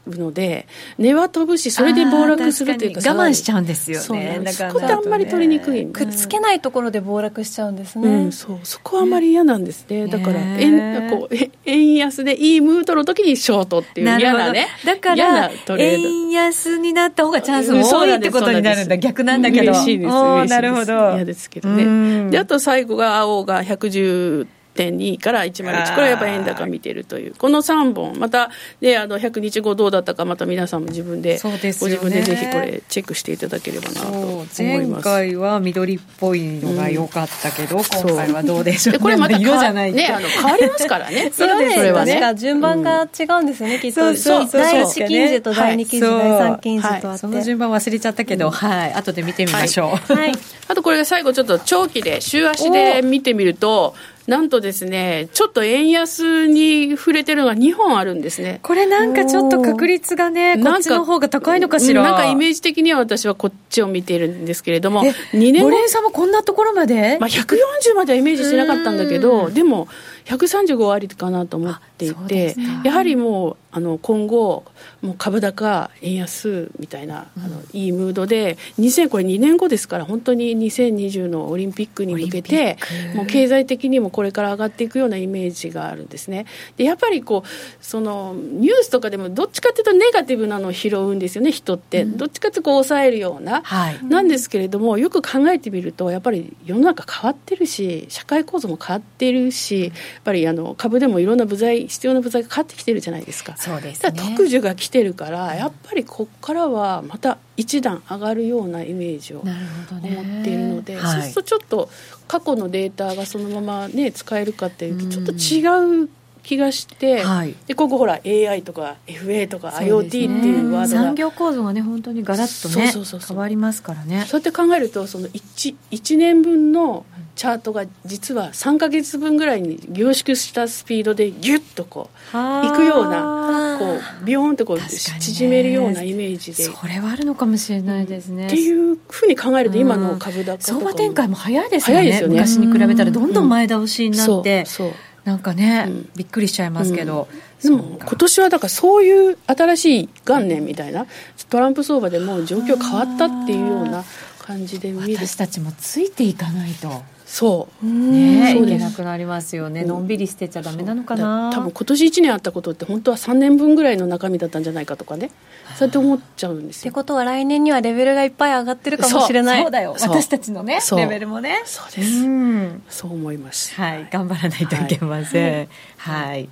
ので値は飛ぶしそれで暴落するというか我慢しちゃうんですよね。だからそこってあんまり取りにくい、くっつけないところで暴落しちゃうんですね、うん、そう。そこはあんまり嫌なんですね。だから円こう円安でいいムードの時にショートっていう嫌なね。だから円安になった方がチャンスも多いってことになるんだ。逆なんだけど。嬉しいです。なるほど。嫌です。けどね。であと最後が青が110 1.2から101、これはやっぱり円高見てるという、この3本、また、ね、あの100日後どうだったか、また皆さんも自分で、でご自分でぜひこれ、チェックしていただければなと思います。前回は緑っぽいのが良かったけど、うん、今回はどうでしょう、ね、これまた色じゃないね、あの変わりますからね、*laughs* そうですよね、ね順番が違うんですよね、うん、きっと、そうそう。第一金字と第二金字、はい、第三金字とあって、はい、その順番忘れちゃったけど、うん、はい、後で見てみましょう。はい、*laughs* あとこれ、最後、ちょっと長期で、週足で見てみると、なんとですね、ちょっと円安に触れてるのが2本あるんですね。これなんかちょっと確率がね、こっちの方が高いのかしら。なんかイメージ的には私はこっちを見ているんですけれども、2年後。さんもこんなところまで？まあ140まではイメージしてなかったんだけど、でも135ありかなと思っていて、やはりもう、あの今後、もう株高、円安みたいな、あのいいムードで、2000これ2年後ですから、本当に2020のオリンピックに向けて、もう経済的にもこれから上がっていくようなイメージがあるんですね。でやっぱりこうそのニュースとかでもどっちかというとネガティブなのを拾うんですよね、人って。どっちかというとこう抑えるような、はい、なんですけれども、よく考えてみると、やっぱり世の中変わってるし、社会構造も変わってるし、やっぱりあの株でもいろんな部材、必要な部材が変わってきてるじゃないですか。そうです、ね、特需が来てるからやっぱりここからはまた一段上がるようなイメージを思っているので、ねはい、そうするとちょっと過去のデータがそのまま、ね、使えるかっていうとちょっと違う気がして、はい、で今後ほら AI とか FA とか IoT っていうワードが、産業構造がね本当にガラッとね変わりますからね。そうやって考えるとその 1, 1年分のチャートが実は3か月分ぐらいに凝縮したスピードでギュッとこういくようなこうビヨーンとこう縮めるようなイメージで、それはあるのかもしれないですね、っていうふうに考えると今の株高相場展開も早いですよね。よね。昔に比べたらどんどん。前倒しになって、そうそうなんかね、うん、びっくりしちゃいますけど、うん、でも今年はだからそういう新しい元年みたいなトランプ相場でも状況変わったっていうような感じで見る。私たちもついていかないとそう。ねいけなくなりますよね、のんびり捨てちゃだめなのかな。多分今年1年あったことって本当は3年分ぐらいの中身だったんじゃないかとかね。そうやって思っちゃうんですよ。ってことは来年にはレベルがいっぱい上がってるかもしれない。そうだよ。私たちのねレベルもね。そうです、うん、そう思います。はい。頑張らないといけません。はい、はい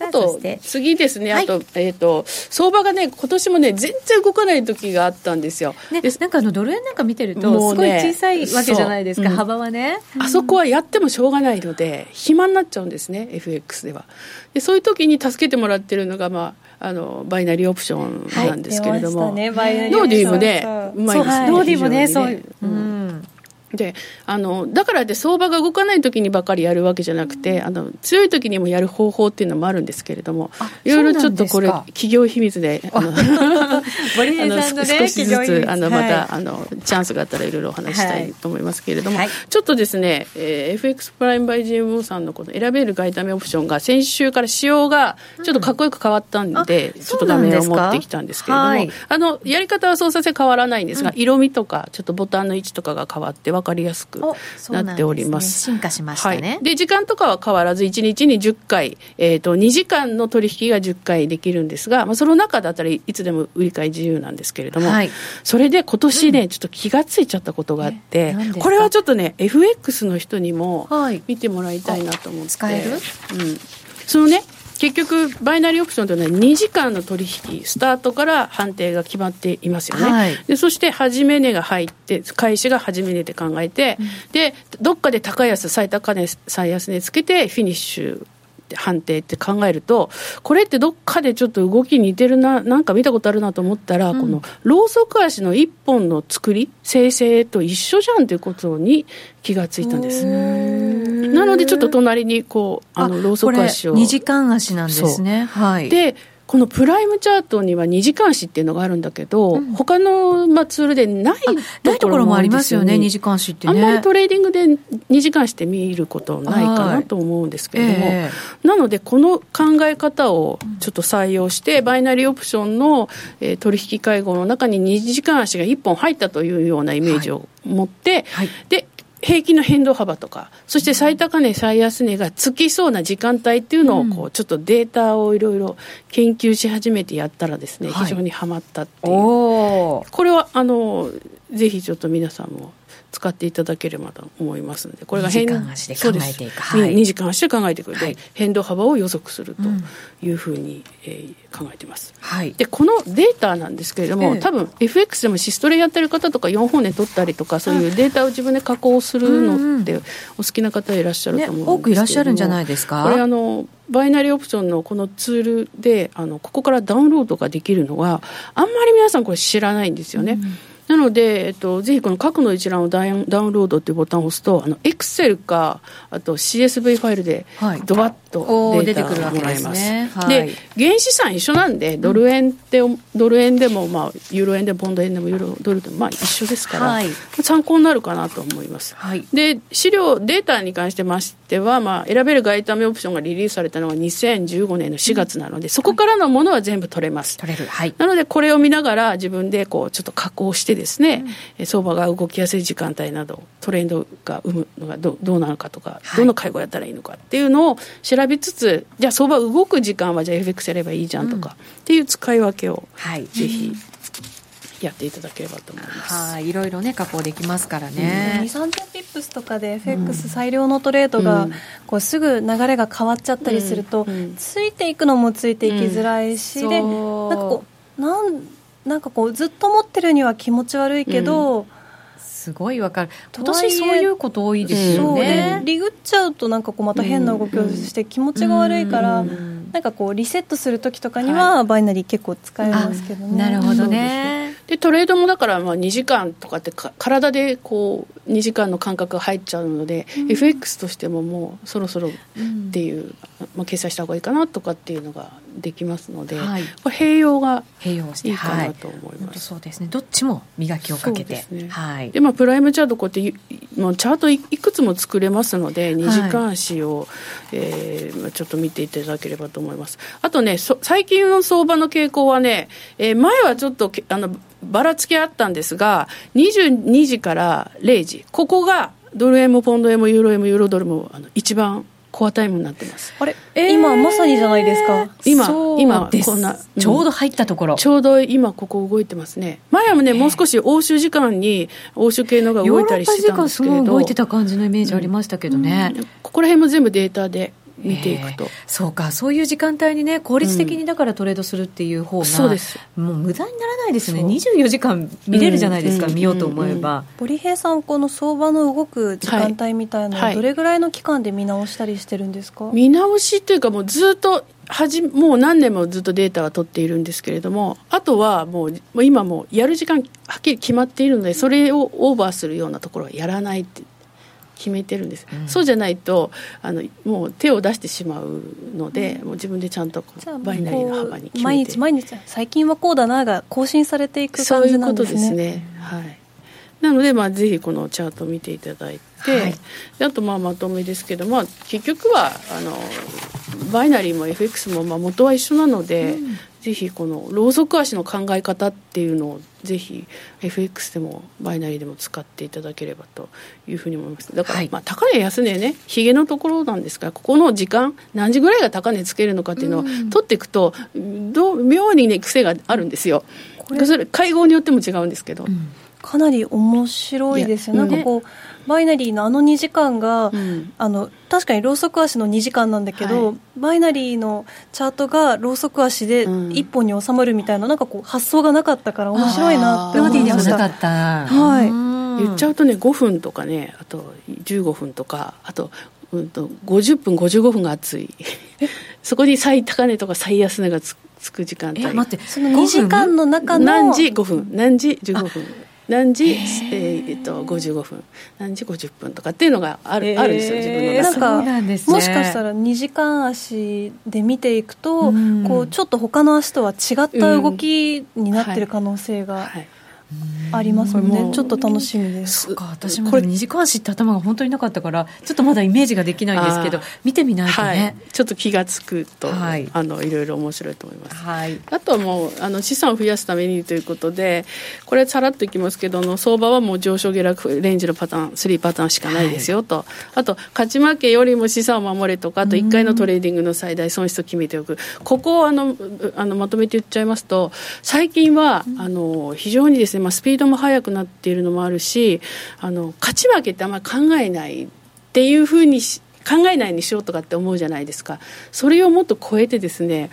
あと次ですね、あと,、えーと、相場がね、今年もね、全然動かない時があったんですよ。ね、なんかあのドル円なんか見てると、すごい小さいわけじゃないですか、幅はね、あそこはやってもしょうがないので、暇になっちゃうんですね、FX では。でそういう時に助けてもらってるのが、まあ、あのバイナリーオプションなんですけれども、はい。ね、ノーディーもね、うまいですね。ノーディーもね、そう、うんであのだからで相場が動かない時にばかりやるわけじゃなくてあの強い時にもやる方法っていうのもあるんですけれどもいろいろちょっとこれ企業秘密で *laughs* あの *laughs* 少しずつあのまた、はい、あのチャンスがあったらいろいろお話したいと思いますけれども、はい、ちょっとですね、えー、FX プライムバイ GMO さんのこの選べる外為オプションが先週から仕様がちょっとかっこよく変わったんで、うん、ちょっと画面を持ってきたんですけれども、はい、あのやり方は操作性変わらないんですが、うん、色味とかちょっとボタンの位置とかが変わって分かりやすくなっております。すね、進化しましたね、はい、で時間とかは変わらず1日に10回、えーと、2時間の取引が10回できるんですが、まあ、その中だったらいつでも売り買い自由なんですけれども、はい、それで今年ね、うん、ちょっと気が付いちゃったことがあって、これはちょっとね FX の人にも見てもらいたいなと思って、使える、うん、そのね結局、バイナリーオプションというのは2時間の取引、スタートから判定が決まっていますよね。はい、でそして、始め値が入って、開始が始め値で考えて、うん、で、どっかで高安、最高値、最安値つけて、フィニッシュ判定って考えると、これってどっかでちょっと動き似てるな、なんか見たことあるなと思ったら、うん、このローソク足の一本の作り、生成と一緒じゃんということに気がついたんです。なので、ちょっと隣にこう、あのローソク足を。2時間足なんですね。はい。で、このプライムチャートには2時間足っていうのがあるんだけど、うん、他の、まあ、ツールでないところもありますよね、2時間足ってね。あんまりトレーディングで2時間足って見ることないかなと思うんですけれども、えー、なので、この考え方をちょっと採用して、バイナリーオプションの、えー、取引会合の中に2時間足が1本入ったというようなイメージを持って、はいはい、で平均の変動幅とか、そして最高値、最安値がつきそうな時間帯っていうのをこう、ちょっとデータをいろいろ研究し始めてやったらですね、非常にはまったっていう、これはあのぜひちょっと皆さんも使っていただければと思いますので、これが変動足で考えていく、はい、2時間足で考えていくで、はい、変動幅を予測するというふうに、えー、考えています、はい、でこのデータなんですけれども、えー、多分 FX でもシストレやってる方とか4本で取ったりとかそういうデータを自分で加工するのってお好きな方いらっしゃると思うんですけど、ね、多くいらっしゃるんじゃないですか？これあのバイナリーオプションのこのツールであのここからダウンロードができるのはあんまり皆さんこれ知らないんですよね。うんなので、えっと、ぜひこの過去の一覧をダウンダウンロードっていうボタンを押すと、あの、エクセルか、あと CSV ファイルで、ドバッとデータがもらえます。で、はい、原資産一緒なんで、ドル円って、うん、ドル円でも、まあ、ユーロ円でもポンド円でもユーロドルでも、まあ、一緒ですから、はい、参考になるかなと思います。はい、で、資料、データに関してましては、まあ、選べる外為オプションがリリースされたのが2015年の4月なので、うん、そこからのものは全部取れます。取れる。はい。なので、これを見ながら自分で、こう、ちょっと加工してですね、うん、相場が動きやすい時間帯など、トレンドが生むのがどどうなのかとか、どの介護やったらいいのかっていうのを調べつつ、じゃあ相場動く時間はじゃあ FX やればいいじゃんとか、っていう使い分けを、はい、ぜひ。やっていただければと思います。はい、いろいろね加工できますからね。二三千ピップスとかで FX 最良のトレードが、こうすぐ流れが変わっちゃったりすると、ついていくのもついていきづらいし、でなんかこうなんなんかこうずっと持ってるには気持ち悪いけど。すごいわかる。今年そういうこと多いですよね、リグっちゃうとなんかこうまた変な動きをして気持ちが悪いから、なんかこうリセットする時とかにはバイナリー結構使えますけどね、なるほどね。でトレードもだからまあ2時間とかってか体でこう2時間の間隔が入っちゃうので、FX としてももうそろそろっていう、まあ、決済した方がいいかなとかっていうのができますので、はい、これ併用が併用していいかなと思います、はい、そうですね。どっちも磨きをかけて。で、ね、はい。でまあ、プライムチャートこうやってもうチャートいくつも作れますので2時間足を、はい、えー、ちょっと見ていただければと思います。あとね最近の相場の傾向はね、えー、前はちょっとあのばらつきあったんですが22時から0時ここがドル円もポンド円もユーロ円もユーロドルもあの一番コアタイムになってます。あれ、えー、今まさにじゃないですか？今今こんな、ちょうど入ったところ。ちょうど今ここ動いてますね。前はねもう少し欧州時間に欧州系のが動いたりしてたんですけれど。動いてた感じのイメージありましたけどね、うん、ここら辺も全部データで見ていくと。そうか。そういう時間帯にね効率的にだからトレードするっていう方が、うん、そうです。もう無駄にならないですね。24時間見れるじゃないですか、うん、見ようと思えば、堀平さんこの相場の動く時間帯みたいなのどれぐらいの期間で見直したりしてるんですか、はい、見直しっていうかもうずっとはじもう何年もずっとデータは取っているんですけれどもあとはもう今もうやる時間はっきり決まっているのでそれをオーバーするようなところはやらないって決めてるんです、うん、そうじゃないとあのもう手を出してしまうので、うん、もう自分でちゃんとバイナリーの幅に毎日毎日最近はこうだなが更新されていく感じなんですね。そういうことですね、はい。なので、まあ、ぜひこのチャートを見ていただいて、はい、あとまあまとめですけど、まあ、結局はあのバイナリーも FX もまあ元は一緒なので、うん、ぜひこのローソク足の考え方っていうのをぜひ FX でもバイナリーでも使っていただければというふうに思います。だから、まあ、高値安値ねひげのところなんですがここの時間何時ぐらいが高値つけるのかっていうのを取っていくとどう妙にね癖があるんですよ。それ会合によっても違うんですけど、うん。かなり面白いですよ、なんかこう、バイナリーのあの2時間が、うん、あの確かにローソク足の2時間なんだけど、はい、バイナリーのチャートがローソク足で1本に収まるみたいな、うん、なんかこう発想がなかったから面白いなって思いました。はい、言っちゃうとね5分とかねあと15分とかあとうんと50分55分が暑い。*laughs* そこに最高値とか最安値がつつく時間帯。待ってその2時間の中の何時？5分。何時？15分何時、えー、っと55分。何時？50分とかっていうのがある,、あるんですよ自分の中なんか、ね、もしかしたら2時間足で見ていくと、こうちょっと他の足とは違った動きになってる可能性が、はいありますもんね、ちょっと楽しみです。そうか、私もこれ2時間足って頭が本当になかったから、ちょっとまだイメージができないんですけど、見てみないとね、はい、ちょっと気が付くと、はい、あのいろいろ面白いと思います。はい、あとはもうあの資産を増やすためにということで、これさらっといきますけどの相場はもう上昇下落レンジのパターン、3パターンしかないですよと、はい、あと勝ち負けよりも資産を守れとか、あと1回のトレーディングの最大損失を決めておく、ここをあのあのまとめて言っちゃいますと、最近はあの非常にですね、まあ、スピードも速くなっているのもあるしあの勝ち負けってあんまり考えないっていうふうに考えないにしようとかって思うじゃないですか。それをもっと超えてですね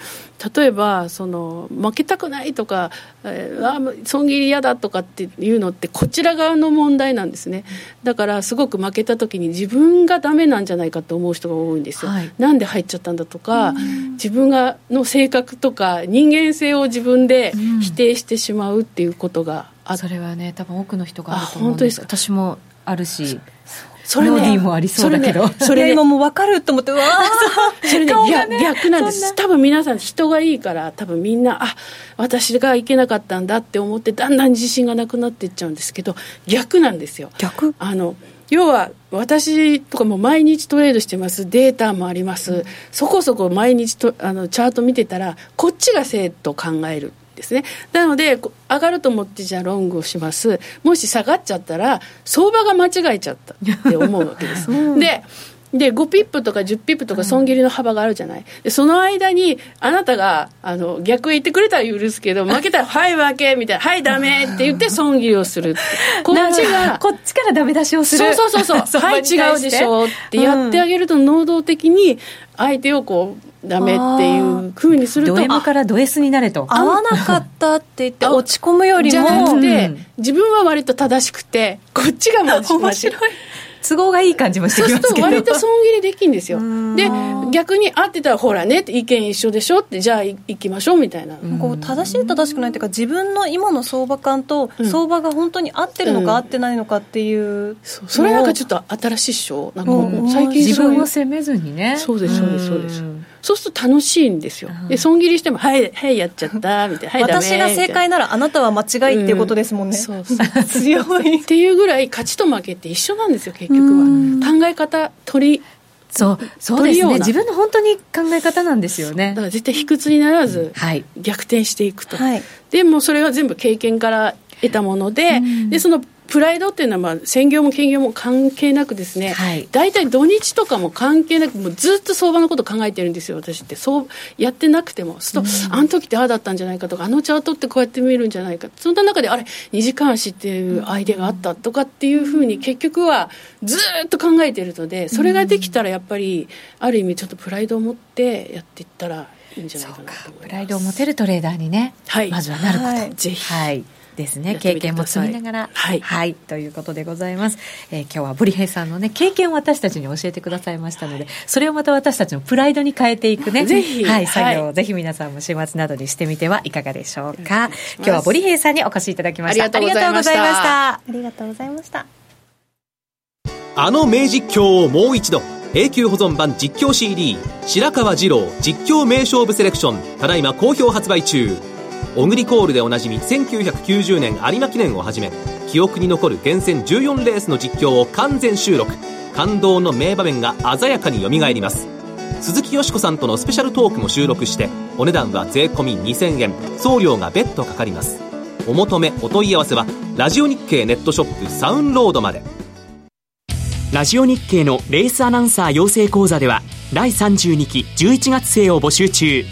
例えばその負けたくないとか、えー、あ損切り嫌だとかっていうのってこちら側の問題なんですね。だからすごく負けた時に自分がダメなんじゃないかと思う人が多いんですよ、はい、なんで入っちゃったんだとか自分がの性格とか人間性を自分で否定してしまうっていうことがあそれはね多分多くの人があると思うんです私もあるしそれね、もありそうだけど。それ,、ね、今もう。分かると思って、わそれね *laughs* ね、逆なんです。多分皆さん人がいいから、多分みんな、あ、私がいけなかったんだって思って、だんだん自信がなくなっていっちゃうんですけど、逆なんですよ。逆？あの、要は私とかも毎日トレードしてます。データもあります、うん、そこそこ毎日とあのチャート見てたらこっちが正と考えるですね。なので、上がると思ってじゃあロングをします。もし下がっちゃったら、相場が間違えちゃったって思うわけです。*laughs* うん、で、で5ピップとか10ピップとか損切りの幅があるじゃない、でその間にあなたがあの逆言ってくれたら許すけど *laughs* 負けたら「はい負け」みたいな「はいダメ」って言って損切りをする *laughs* こっちがこっちからダメ出しをする。そうそうそうそう。はい違うでしょってやってあげると能動的に相手をこうダメっていうふうにするとド M からド S になれと。合わなかったって言って落ち込むよりもじゃなくて、自分は割と正しくてこっちが面白い。都合がいい感じもしてきますけど。割と損切りできるんですよ。で逆に合ってたらほらね意見一緒でしょってじゃあ行きましょうみたいな。こう正しい正しくないっていうか自分の今の相場感と相場が本当に合ってるのか、合ってないのかっていうそれなんかちょっと新しいっしょ？なんか最近自分を責めずにね。そうですそうですそうですそうすると楽しいんですよ、で損切りしても、はい、はい、やっちゃった、*laughs* みたいな、はい、私が正解ならあなたは間違いっていうことですもんね、うん、そうそう。*laughs* 強い。っていうぐらい、勝ちと負けって一緒なんですよ、結局は。考え方、取りそうそうですね。自分の本当に考え方なんですよね。だから絶対卑屈にならず、はい、逆転していくと、はい、でもそれは全部経験から得たもので,、でそのプライドっていうのは、まあ、専業も兼業も関係なくですね、はい、大体土日とかも関係なく、もうずっと相場のこと考えてるんですよ、私って。そうやってなくても。すると、あの時ってああだったんじゃないかとか、あのチャートってこうやって見るんじゃないか。そんな中で、あれ、2時間足っていうアイデアがあったとかっていうふうに、結局はずっと考えてるので、それができたらやっぱり、ある意味ちょっとプライドを持ってやっていったらいいんじゃないかなと思います。プライドを持てるトレーダーにね、はい、まずはなること。はい、ぜひ。はいですね。経験も積みながら。はい、はい、ということでございます、えー、今日はブリヘイさんのね経験を私たちに教えてくださいましたのでそれをまた私たちのプライドに変えていくね。ぜひ、はい、作業をぜひ皆さんも週末などにしてみてはいかがでしょうか。今日はブリヘイさんにお越しいただきました。ありがとうございました。ありがとうございましたあの名実況をもう一度永久保存版実況 CD 白川二郎実況名勝負セレクションただいま好評発売中オグリコールでおなじみ1990年有馬記念をはじめ記憶に残る厳選14レースの実況を完全収録。感動の名場面が鮮やかによみがえります。鈴木よしこさんとのスペシャルトークも収録してお値段は税込2000円。送料が別途かかります。お求めお問い合わせはラジオ日経ネットショップサウンロードまで。ラジオ日経のレースアナウンサー養成講座では第32期11月生を募集中。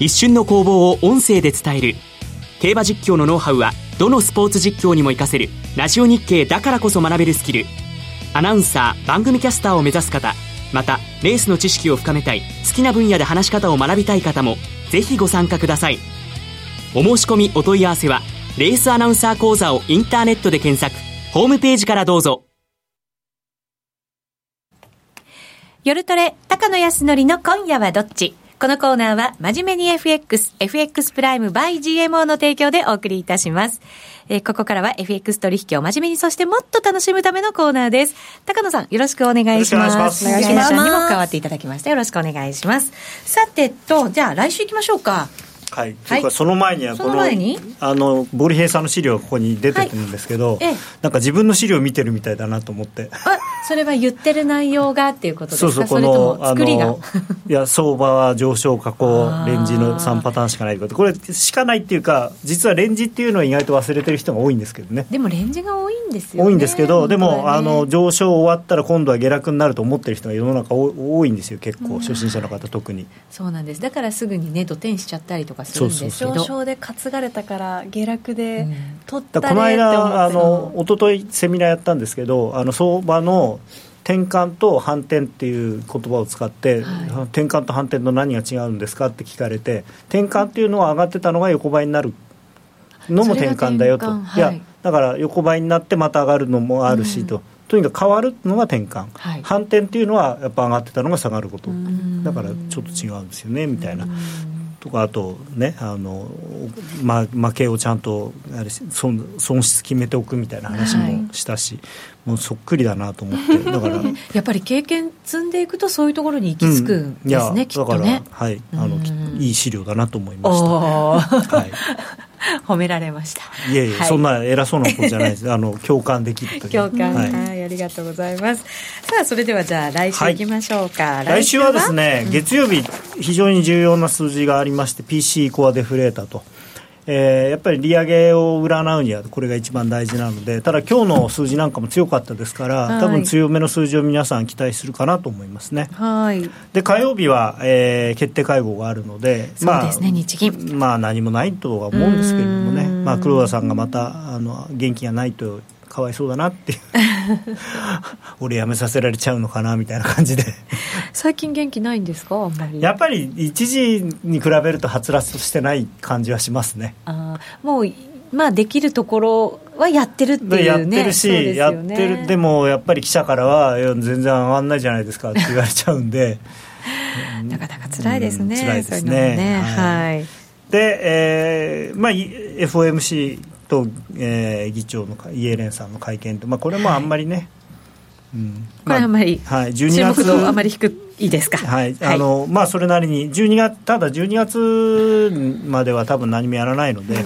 一瞬の攻防を音声で伝える。競馬実況のノウハウはどのスポーツ実況にも活かせる。ラジオ日経だからこそ学べるスキル。アナウンサー番組キャスターを目指す方。またレースの知識を深めたい。好きな分野で話し方を学びたい方もぜひご参加ください。お申し込みお問い合わせはレースアナウンサー講座をインターネットで検索。ホームページからどうぞ。夜トレ高野康則の今夜はどっち？このコーナーは、真面目に FX、FX プライム by GMO の提供でお送りいたします。えー、ここからは FX 取引を真面目に、そしてもっと楽しむためのコーナーです。高野さん、よろしくお願いします。お願いします。にも加わっていただきまして、よろしくお願いします。さてと、じゃあ来週行きましょうか。はい、というかその前にはこのあのボリヘイさんの資料がここに出てるんですけど、はい、なんか自分の資料見てるみたいだなと思って。あそれは言ってる内容がっていうことですか？そうそうこの作りが？いや相場は上昇下降レンジの3パターンしかないこれしかないっていうか実はレンジっていうのは意外と忘れてる人が多いんですけどね。でもレンジが多いんですよ、ね、多いんですけど、でも、ね、あの上昇終わったら今度は下落になると思ってる人が世の中多いんですよ結構。初心者の方特に。そうなんです。だからすぐにね土転しちゃったりとかするんですけど上昇で担がれたから下落で取ったれ、この間あの一昨日セミナーやったんですけどあの相場の転換と反転っていう言葉を使って、はい、転換と反転の何が違うんですかって聞かれて転換っていうのは上がってたのが横ばいになるのも転換だよと、はい、いやだから横ばいになってまた上がるのもあるしと、うん、とにかく変わるのが転換、はい、反転っていうのはやっぱ上がってたのが下がること。だからちょっと違うんですよねみたいなとかあとねあの、ま、負けをちゃんとあれ損損失決めておくみたいな話もしたし、はい、もうそっくりだなと思って。*laughs* だからやっぱり経験積んでいくとそういうところに行き着くんですね、うん、きっとね。はいあのいい資料だなと思いました、はい *laughs* *laughs* 褒められました。いえいえ、はい、そんな偉そうなことじゃないです。*laughs* あの共感できる共感、はい、はい、ありがとうございます。さあそれではじゃあ来週いきましょうか。はい、来週はですね、月曜日非常に重要な数字がありまして、PC コアデフレーターと。えー、やっぱり利上げを占うにはこれが一番大事なのでただ今日の数字なんかも強かったですから、はい、多分強めの数字を皆さん期待するかなと思いますね。はい、で火曜日は、えー、決定会合があるのでそうですね、日銀。まあ何もないとは思うんですけれどもね、まあ、黒田さんがまたあの元気がないとかわいそうだなっていう。*laughs* 俺辞めさせられちゃうのかなみたいな感じで。最近元気ないんですか？あんまり。やっぱり一時に比べるとはつらつとしてない感じはしますね。あもうまあできるところはやってるっていうね。やってるし、ね、やってるでもやっぱり記者からは全然上がんないじゃないですかって言われちゃうんで。*laughs* なかなか辛いですね、うん、辛いですね。ねはい、はい、で、えーまあ、FOMC と、えー、議長のイエレンさんの会見と、まあ、これもあんまりね、はい、うん、これあまり、はい、12月あまり低いですか？はい、あのまあそれなりに12月ただ12月までは多分何もやらないので、はい。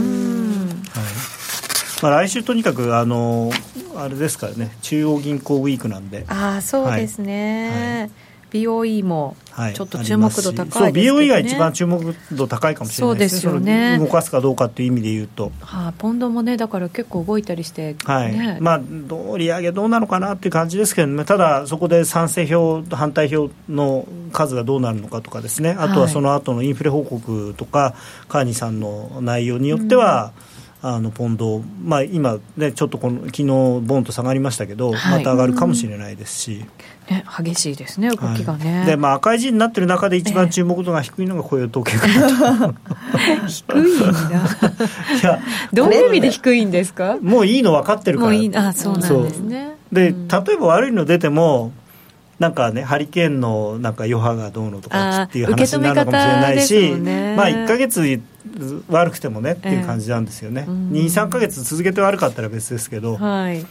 まあ、来週とにかくあのあれですからね中央銀行ウィークなんで。ああそうですね、はい BOE もちょっと注目度高いです、ね、そう BOE が一番注目度高いかもしれないですね。そうですよね。動かすかどうかっていう意味で言うと、はあ、ポンドもねだから結構動いたりして、ね、はい。まあどう利上げどうなのかなっていう感じですけどね。ただそこで賛成票反対票の数がどうなるのかとかですね。あとはその後のインフレ報告とか、カーニーさんの内容によっては、うんあのポンド、まあ、今、ね、ちょっとこの昨日ボンと下がりましたけど、はい、また上がるかもしれないですし、ね、激しいですね、動きがね。はい、でまあ、赤い字になってる中で一番注目度が低いのが雇用統計かなと、低いんだ。*laughs* いやどういう意味で低いんですか？もういいの分かってるから、もういいあそうなんですね。で例えば悪いの出てもなんかね、ハリケーンのなんか余波がどうのとかっていう話になるのかもしれないし、ね、まあ1か月悪くてもねっていう感じなんですよね、えー、23か月続けて悪かったら別ですけど、はい、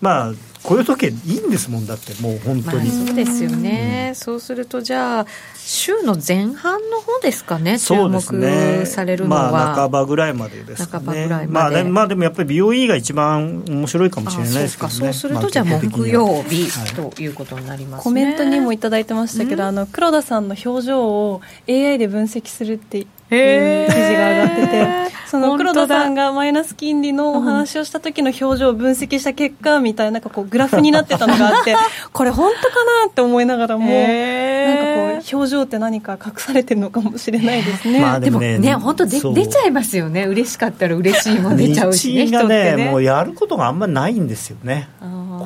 まあ雇用時計いいんですもんだってもう本当に、まあ、そうですよね、うん、そうするとじゃあ週の前半の方ですかね注目されるのは、まあ、半ばぐらいまでですかね。半ばぐらいまで、まあ、まあでもやっぱり BOE が一番面白いかもしれないですけどね。そうするとじゃあ木曜日、ということになります、ね、コメントにも頂いてましたけど、あの黒田さんの表情を AI で分析するって記事が上がっててその黒田さんがマイナス金利のお話をした時の表情を分析した結果みたいななんかこうグラフになってたのがあって *laughs* これ本当かなって思いながらもなんかこう表情って何か隠されてるのかもしれないですね。まあ、でもねね本当で出ちゃいますよね。嬉しかったら嬉しいも出ちゃうしねがね。ねもうやることがあんまりないんですよね。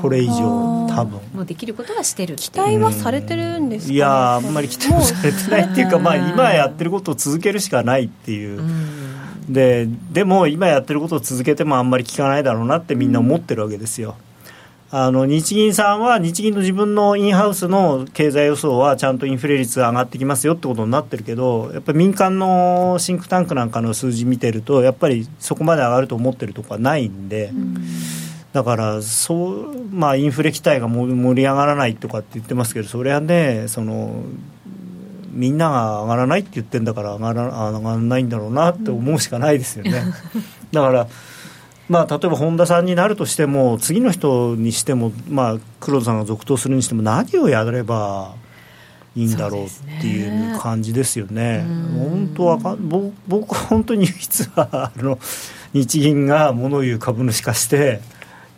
これ以上多分。もうできることはしてる期待はされてるんですか、ね、いやあんまり期待されてないっていうかまあ今やってることを続けるしかないっていう。ででも今やってることを続けてもあんまり効かないだろうなってみんな思ってるわけですよ。あの日銀さんは日銀の自分のインハウスの経済予想はちゃんとインフレ率が上がってきますよってことになってるけどやっぱり民間のシンクタンクなんかの数字見てるとやっぱりそこまで上がると思ってるとこはないんで。だからそう、まあ、インフレ期待が盛り上がらないとかって言ってますけどそれはねそのみんなが上がらないって言ってるんだから上がら上がらないんだろうなって思うしかないですよね。*laughs* だからまあ、例えば本田さんになるとしても次の人にしても、まあ、黒田さんが続投するにしても何をやればいいんだろうっていう感じですよね。本当はか僕僕本当に唯一はあの日銀が物言う株主化して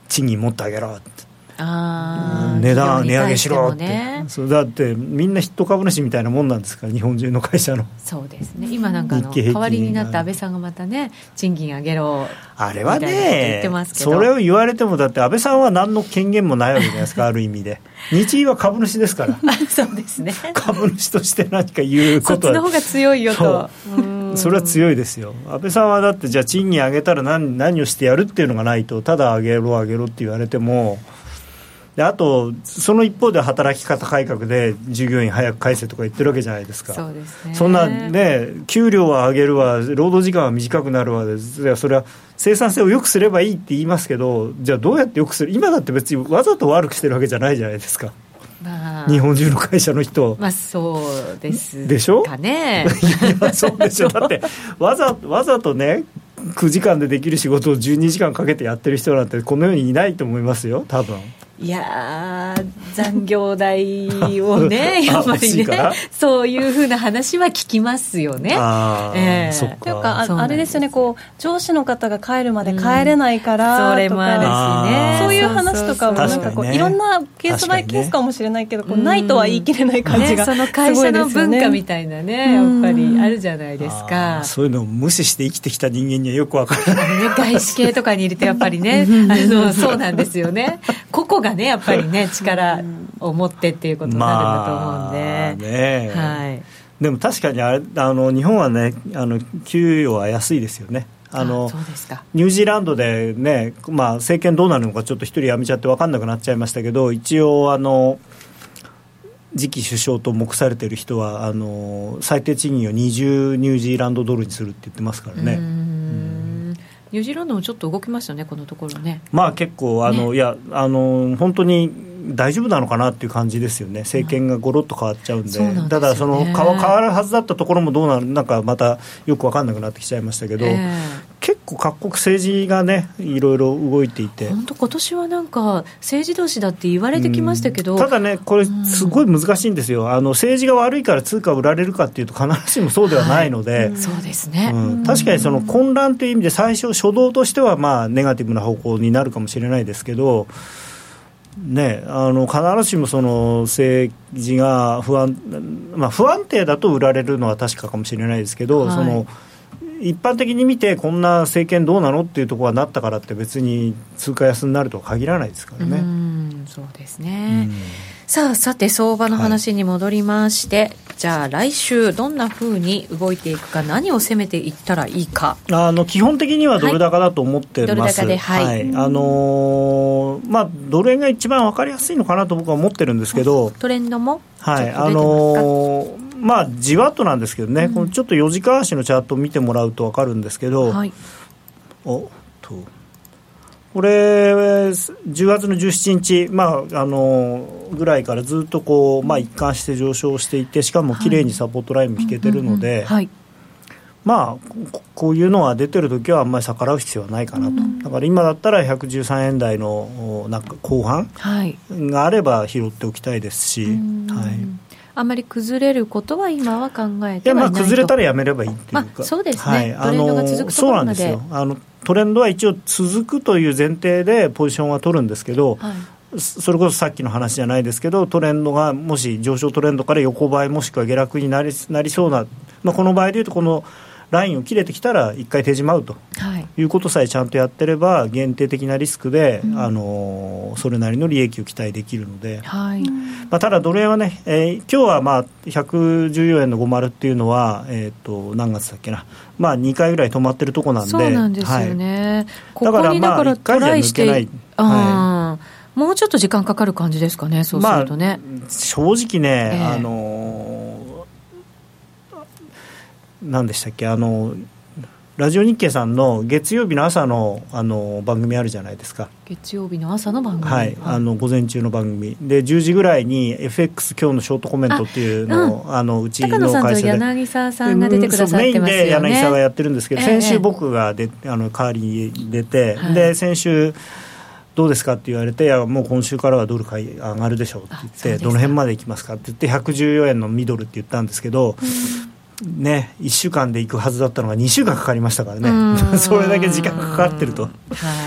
賃金持ってあげろって値段値上げしろって、ね、そうだってみんなヒット株主みたいなもんなんですから日本中の会社の。そうですね。今なんかの代わりになった安倍さんがまたね賃金上げろあれはねそれを言われてもだって安倍さんは何の権限もないわけじゃないですか *laughs* ある意味で。日銀は株主ですから。そうですね。株主として何か言うことは。そっちの方が強いよと。それは強いですよ。安倍さんはだってじゃあ賃金上げたら何何をしてやるっていうのがないとただ上げろ上げろって言われてもであと、その一方で働き方改革で従業員早く返せとか言ってるわけじゃないですか、そうですね、そんなね、給料は上げるわ、労働時間は短くなるわで、それは生産性を良くすればいいって言いますけど、じゃあどうやって良くする、今だって別にわざと悪くしてるわけじゃないじゃないですか。まあ、日本中の会社の人まあそうですでしょ？かねいやそうでしょ。だってわざわざとね9時間でできる仕事を12時間かけてやってる人なんてこの世にいないと思いますよ多分いや残業代をね、*laughs* やっぱりね、そういうふうな話は聞きますよね。えー、というか。あ、あれですよねこう、上司の方が帰るまで帰れないから、うん、それもあるしね、そういう話とかも、なんかこう、ね、いろんなケースバイケースかもしれないけど、こうないとは言い切れない感じが、ね、その会社の文化みたいなね、やっぱりあるじゃないですか。そういうのを無視して生きてきた人間にはよくわからない。ね、外資系とかに入れて、やっぱりね、*laughs* あのそうなんですよね。個々ががねやっぱりね *laughs* 力を持ってっていうことになるんだと思うんで、まあ、ねはい。でも確かにあれあの日本はねあの給与は安いですよね。あのニュージーランドでね、まあ、政権どうなるのかちょっと一人辞めちゃって分かんなくなっちゃいましたけど一応あの次期首相と目されてる人はあの最低賃金を20ニュージーランドドルにするって言ってますからね。ニュージーランドもちょっと動きましたね、このところね。まあ結構あの、ね、いやあの本当に大丈夫なのかなっていう感じですよね、政権がごろっと変わっちゃうんで、うん、ね、ただ、その変わるはずだったところもどうなるなんかまたよく分かんなくなってきちゃいましたけど、えー、結構、各国政治がね、いろいろ動いていて、本当、今年はなんか、政治同士だって言われてきましたけど、ただね、これ、すごい難しいんですよ、あの政治が悪いから通貨売られるかっていうと、必ずしもそうではないので、はい、そうですね、確かにその混乱という意味で、最初、初動としては、まあ、ネガティブな方向になるかもしれないですけど、ね、あの必ずしもその政治が不安、まあ、不安定だと売られるのは確かかもしれないですけど、はい、その一般的に見て、こんな政権どうなのっていうところがなったからって、別に通貨安になるとは限らないですからね。そうですね、さあ、さて、相場の話に戻りまして、はい、じゃあ、来週、どんなふうに動いていくか、何を攻めていったらいいか。あの基本的にはドル高だと思ってます、はい、ドル高で、はい、はい、あのー、まあ、ドル円が一番分かりやすいのかなと僕は思ってるんですけど、トレンドもはい、あのーまあ、じわっとなんですけどね、うん、このちょっと4時間足のチャートを見てもらうと分かるんですけど、はい、おと。これ、10月の17日、まあ、あのぐらいからずっとこう、まあ、一貫して上昇していて、しかも綺麗にサポートラインも引けてるので、まあ、こういうのが出てる時はあんまり逆らう必要はないかなと、うん、だから今だったら113円台のなんか後半があれば拾っておきたいですし。はいあまり崩れることは今は考えてまあ崩れたらやめればいいっていうか、まあ、そうですね、はい、トレンドが続くところまで。そうなんですよ。あのトレンドは一応続くという前提でポジションは取るんですけど、はい、それこそさっきの話じゃないですけどトレンドがもし上昇トレンドから横ばいもしくは下落になりなりそうな、まあ、この場合でいうとこのラインを切れてきたら一回手締まうと、はい、いうことさえちゃんとやってれば限定的なリスクで、うん、あのそれなりの利益を期待できるので、はい。まあ、ただドル円はね、えー、今日はまあ114円の50っていうのは、えーと、何月だっけな、まあ、2回ぐらい止まってるとこなんで。そうなんですよね、はい、だからまあ1回じゃ抜けない。はい、もうちょっと時間かかる感じですかね、そうするとね。まあ、正直ね、えー、あの何でしたっけ？あのラジオ日経さんの月曜日の朝のあの番組あるじゃないですか。月曜日の朝の番組。はい、あの午前中の番組。で10時ぐらいに FX 今日のショートコメントっていうのをあ、うん、のうちの会社で。柳沢さんが出てくださってますよね、メインで柳沢がやってるんですけど、え先週僕がであの代わりに出て、はい、で先週どうですかって言われて、いや、もう今週からはドル買い上がるでしょうって言って、どの辺までいきますかって言って、114円のミドルって言ったんですけど、うんね、1週間で行くはずだったのが2週間かかりましたからね、*laughs* それだけ時間がかかってると、は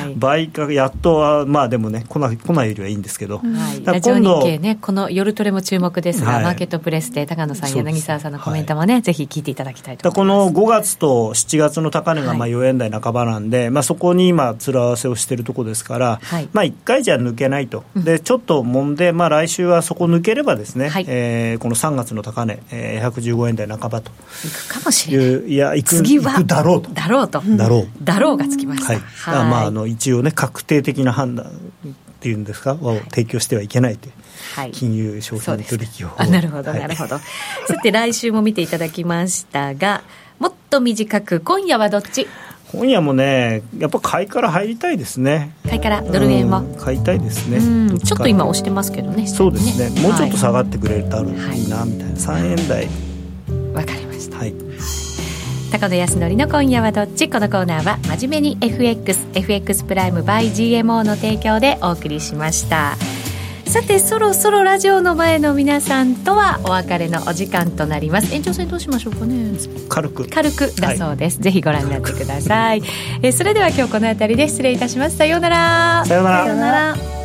い、倍か、やっとは、まあでもね、来ない来ないよりはいいんですけど、はい、ラジオ日経ね、この夜トレも注目ですが、はい、マーケットプレスで高野さん、柳沢さんのコメントもね、はい、ぜひ聞いていただきたいとこの5月と7月の高値がまあ4円台半ばなんで、まあ、そこに今、面合わせをしているところですから、まあ、1回じゃ抜けないと、でちょっと揉んで、まあ、来週はそこ抜ければですね、はい、えー、この3月の高値、えー、115円台半ばと。いくかもしれない。いや、行く次は行くだろうと。だろうと。だろう。だろうがつきました。はい。はい、まあ、あの、一応ね、確定的な判断っていうんですか、を提供してはいけないという。はい、金融商品取引を。あなるほど、なるほど。さて来週も見ていただきましたがもっと短く今夜はどっち？今夜もねやっぱ買いから入りたいですね。買いから？ドル円は、買いたいですね。ちょっと今押してますけどね。そうですね。もうちょっと下がってくれるとある、はい、いいなみたいな。3円台。わかりましたはい。高野康則の今夜はどっち？このコーナーは真面目に FXFX プライム by GMO の提供でお送りしました。さてそろそろラジオの前の皆さんとはお別れのお時間となります。延長戦どうしましょうかね。軽く。軽くだそうです、はい、ぜひご覧になってください。えそれでは今日この辺りで失礼いたします。さようなら。さようなら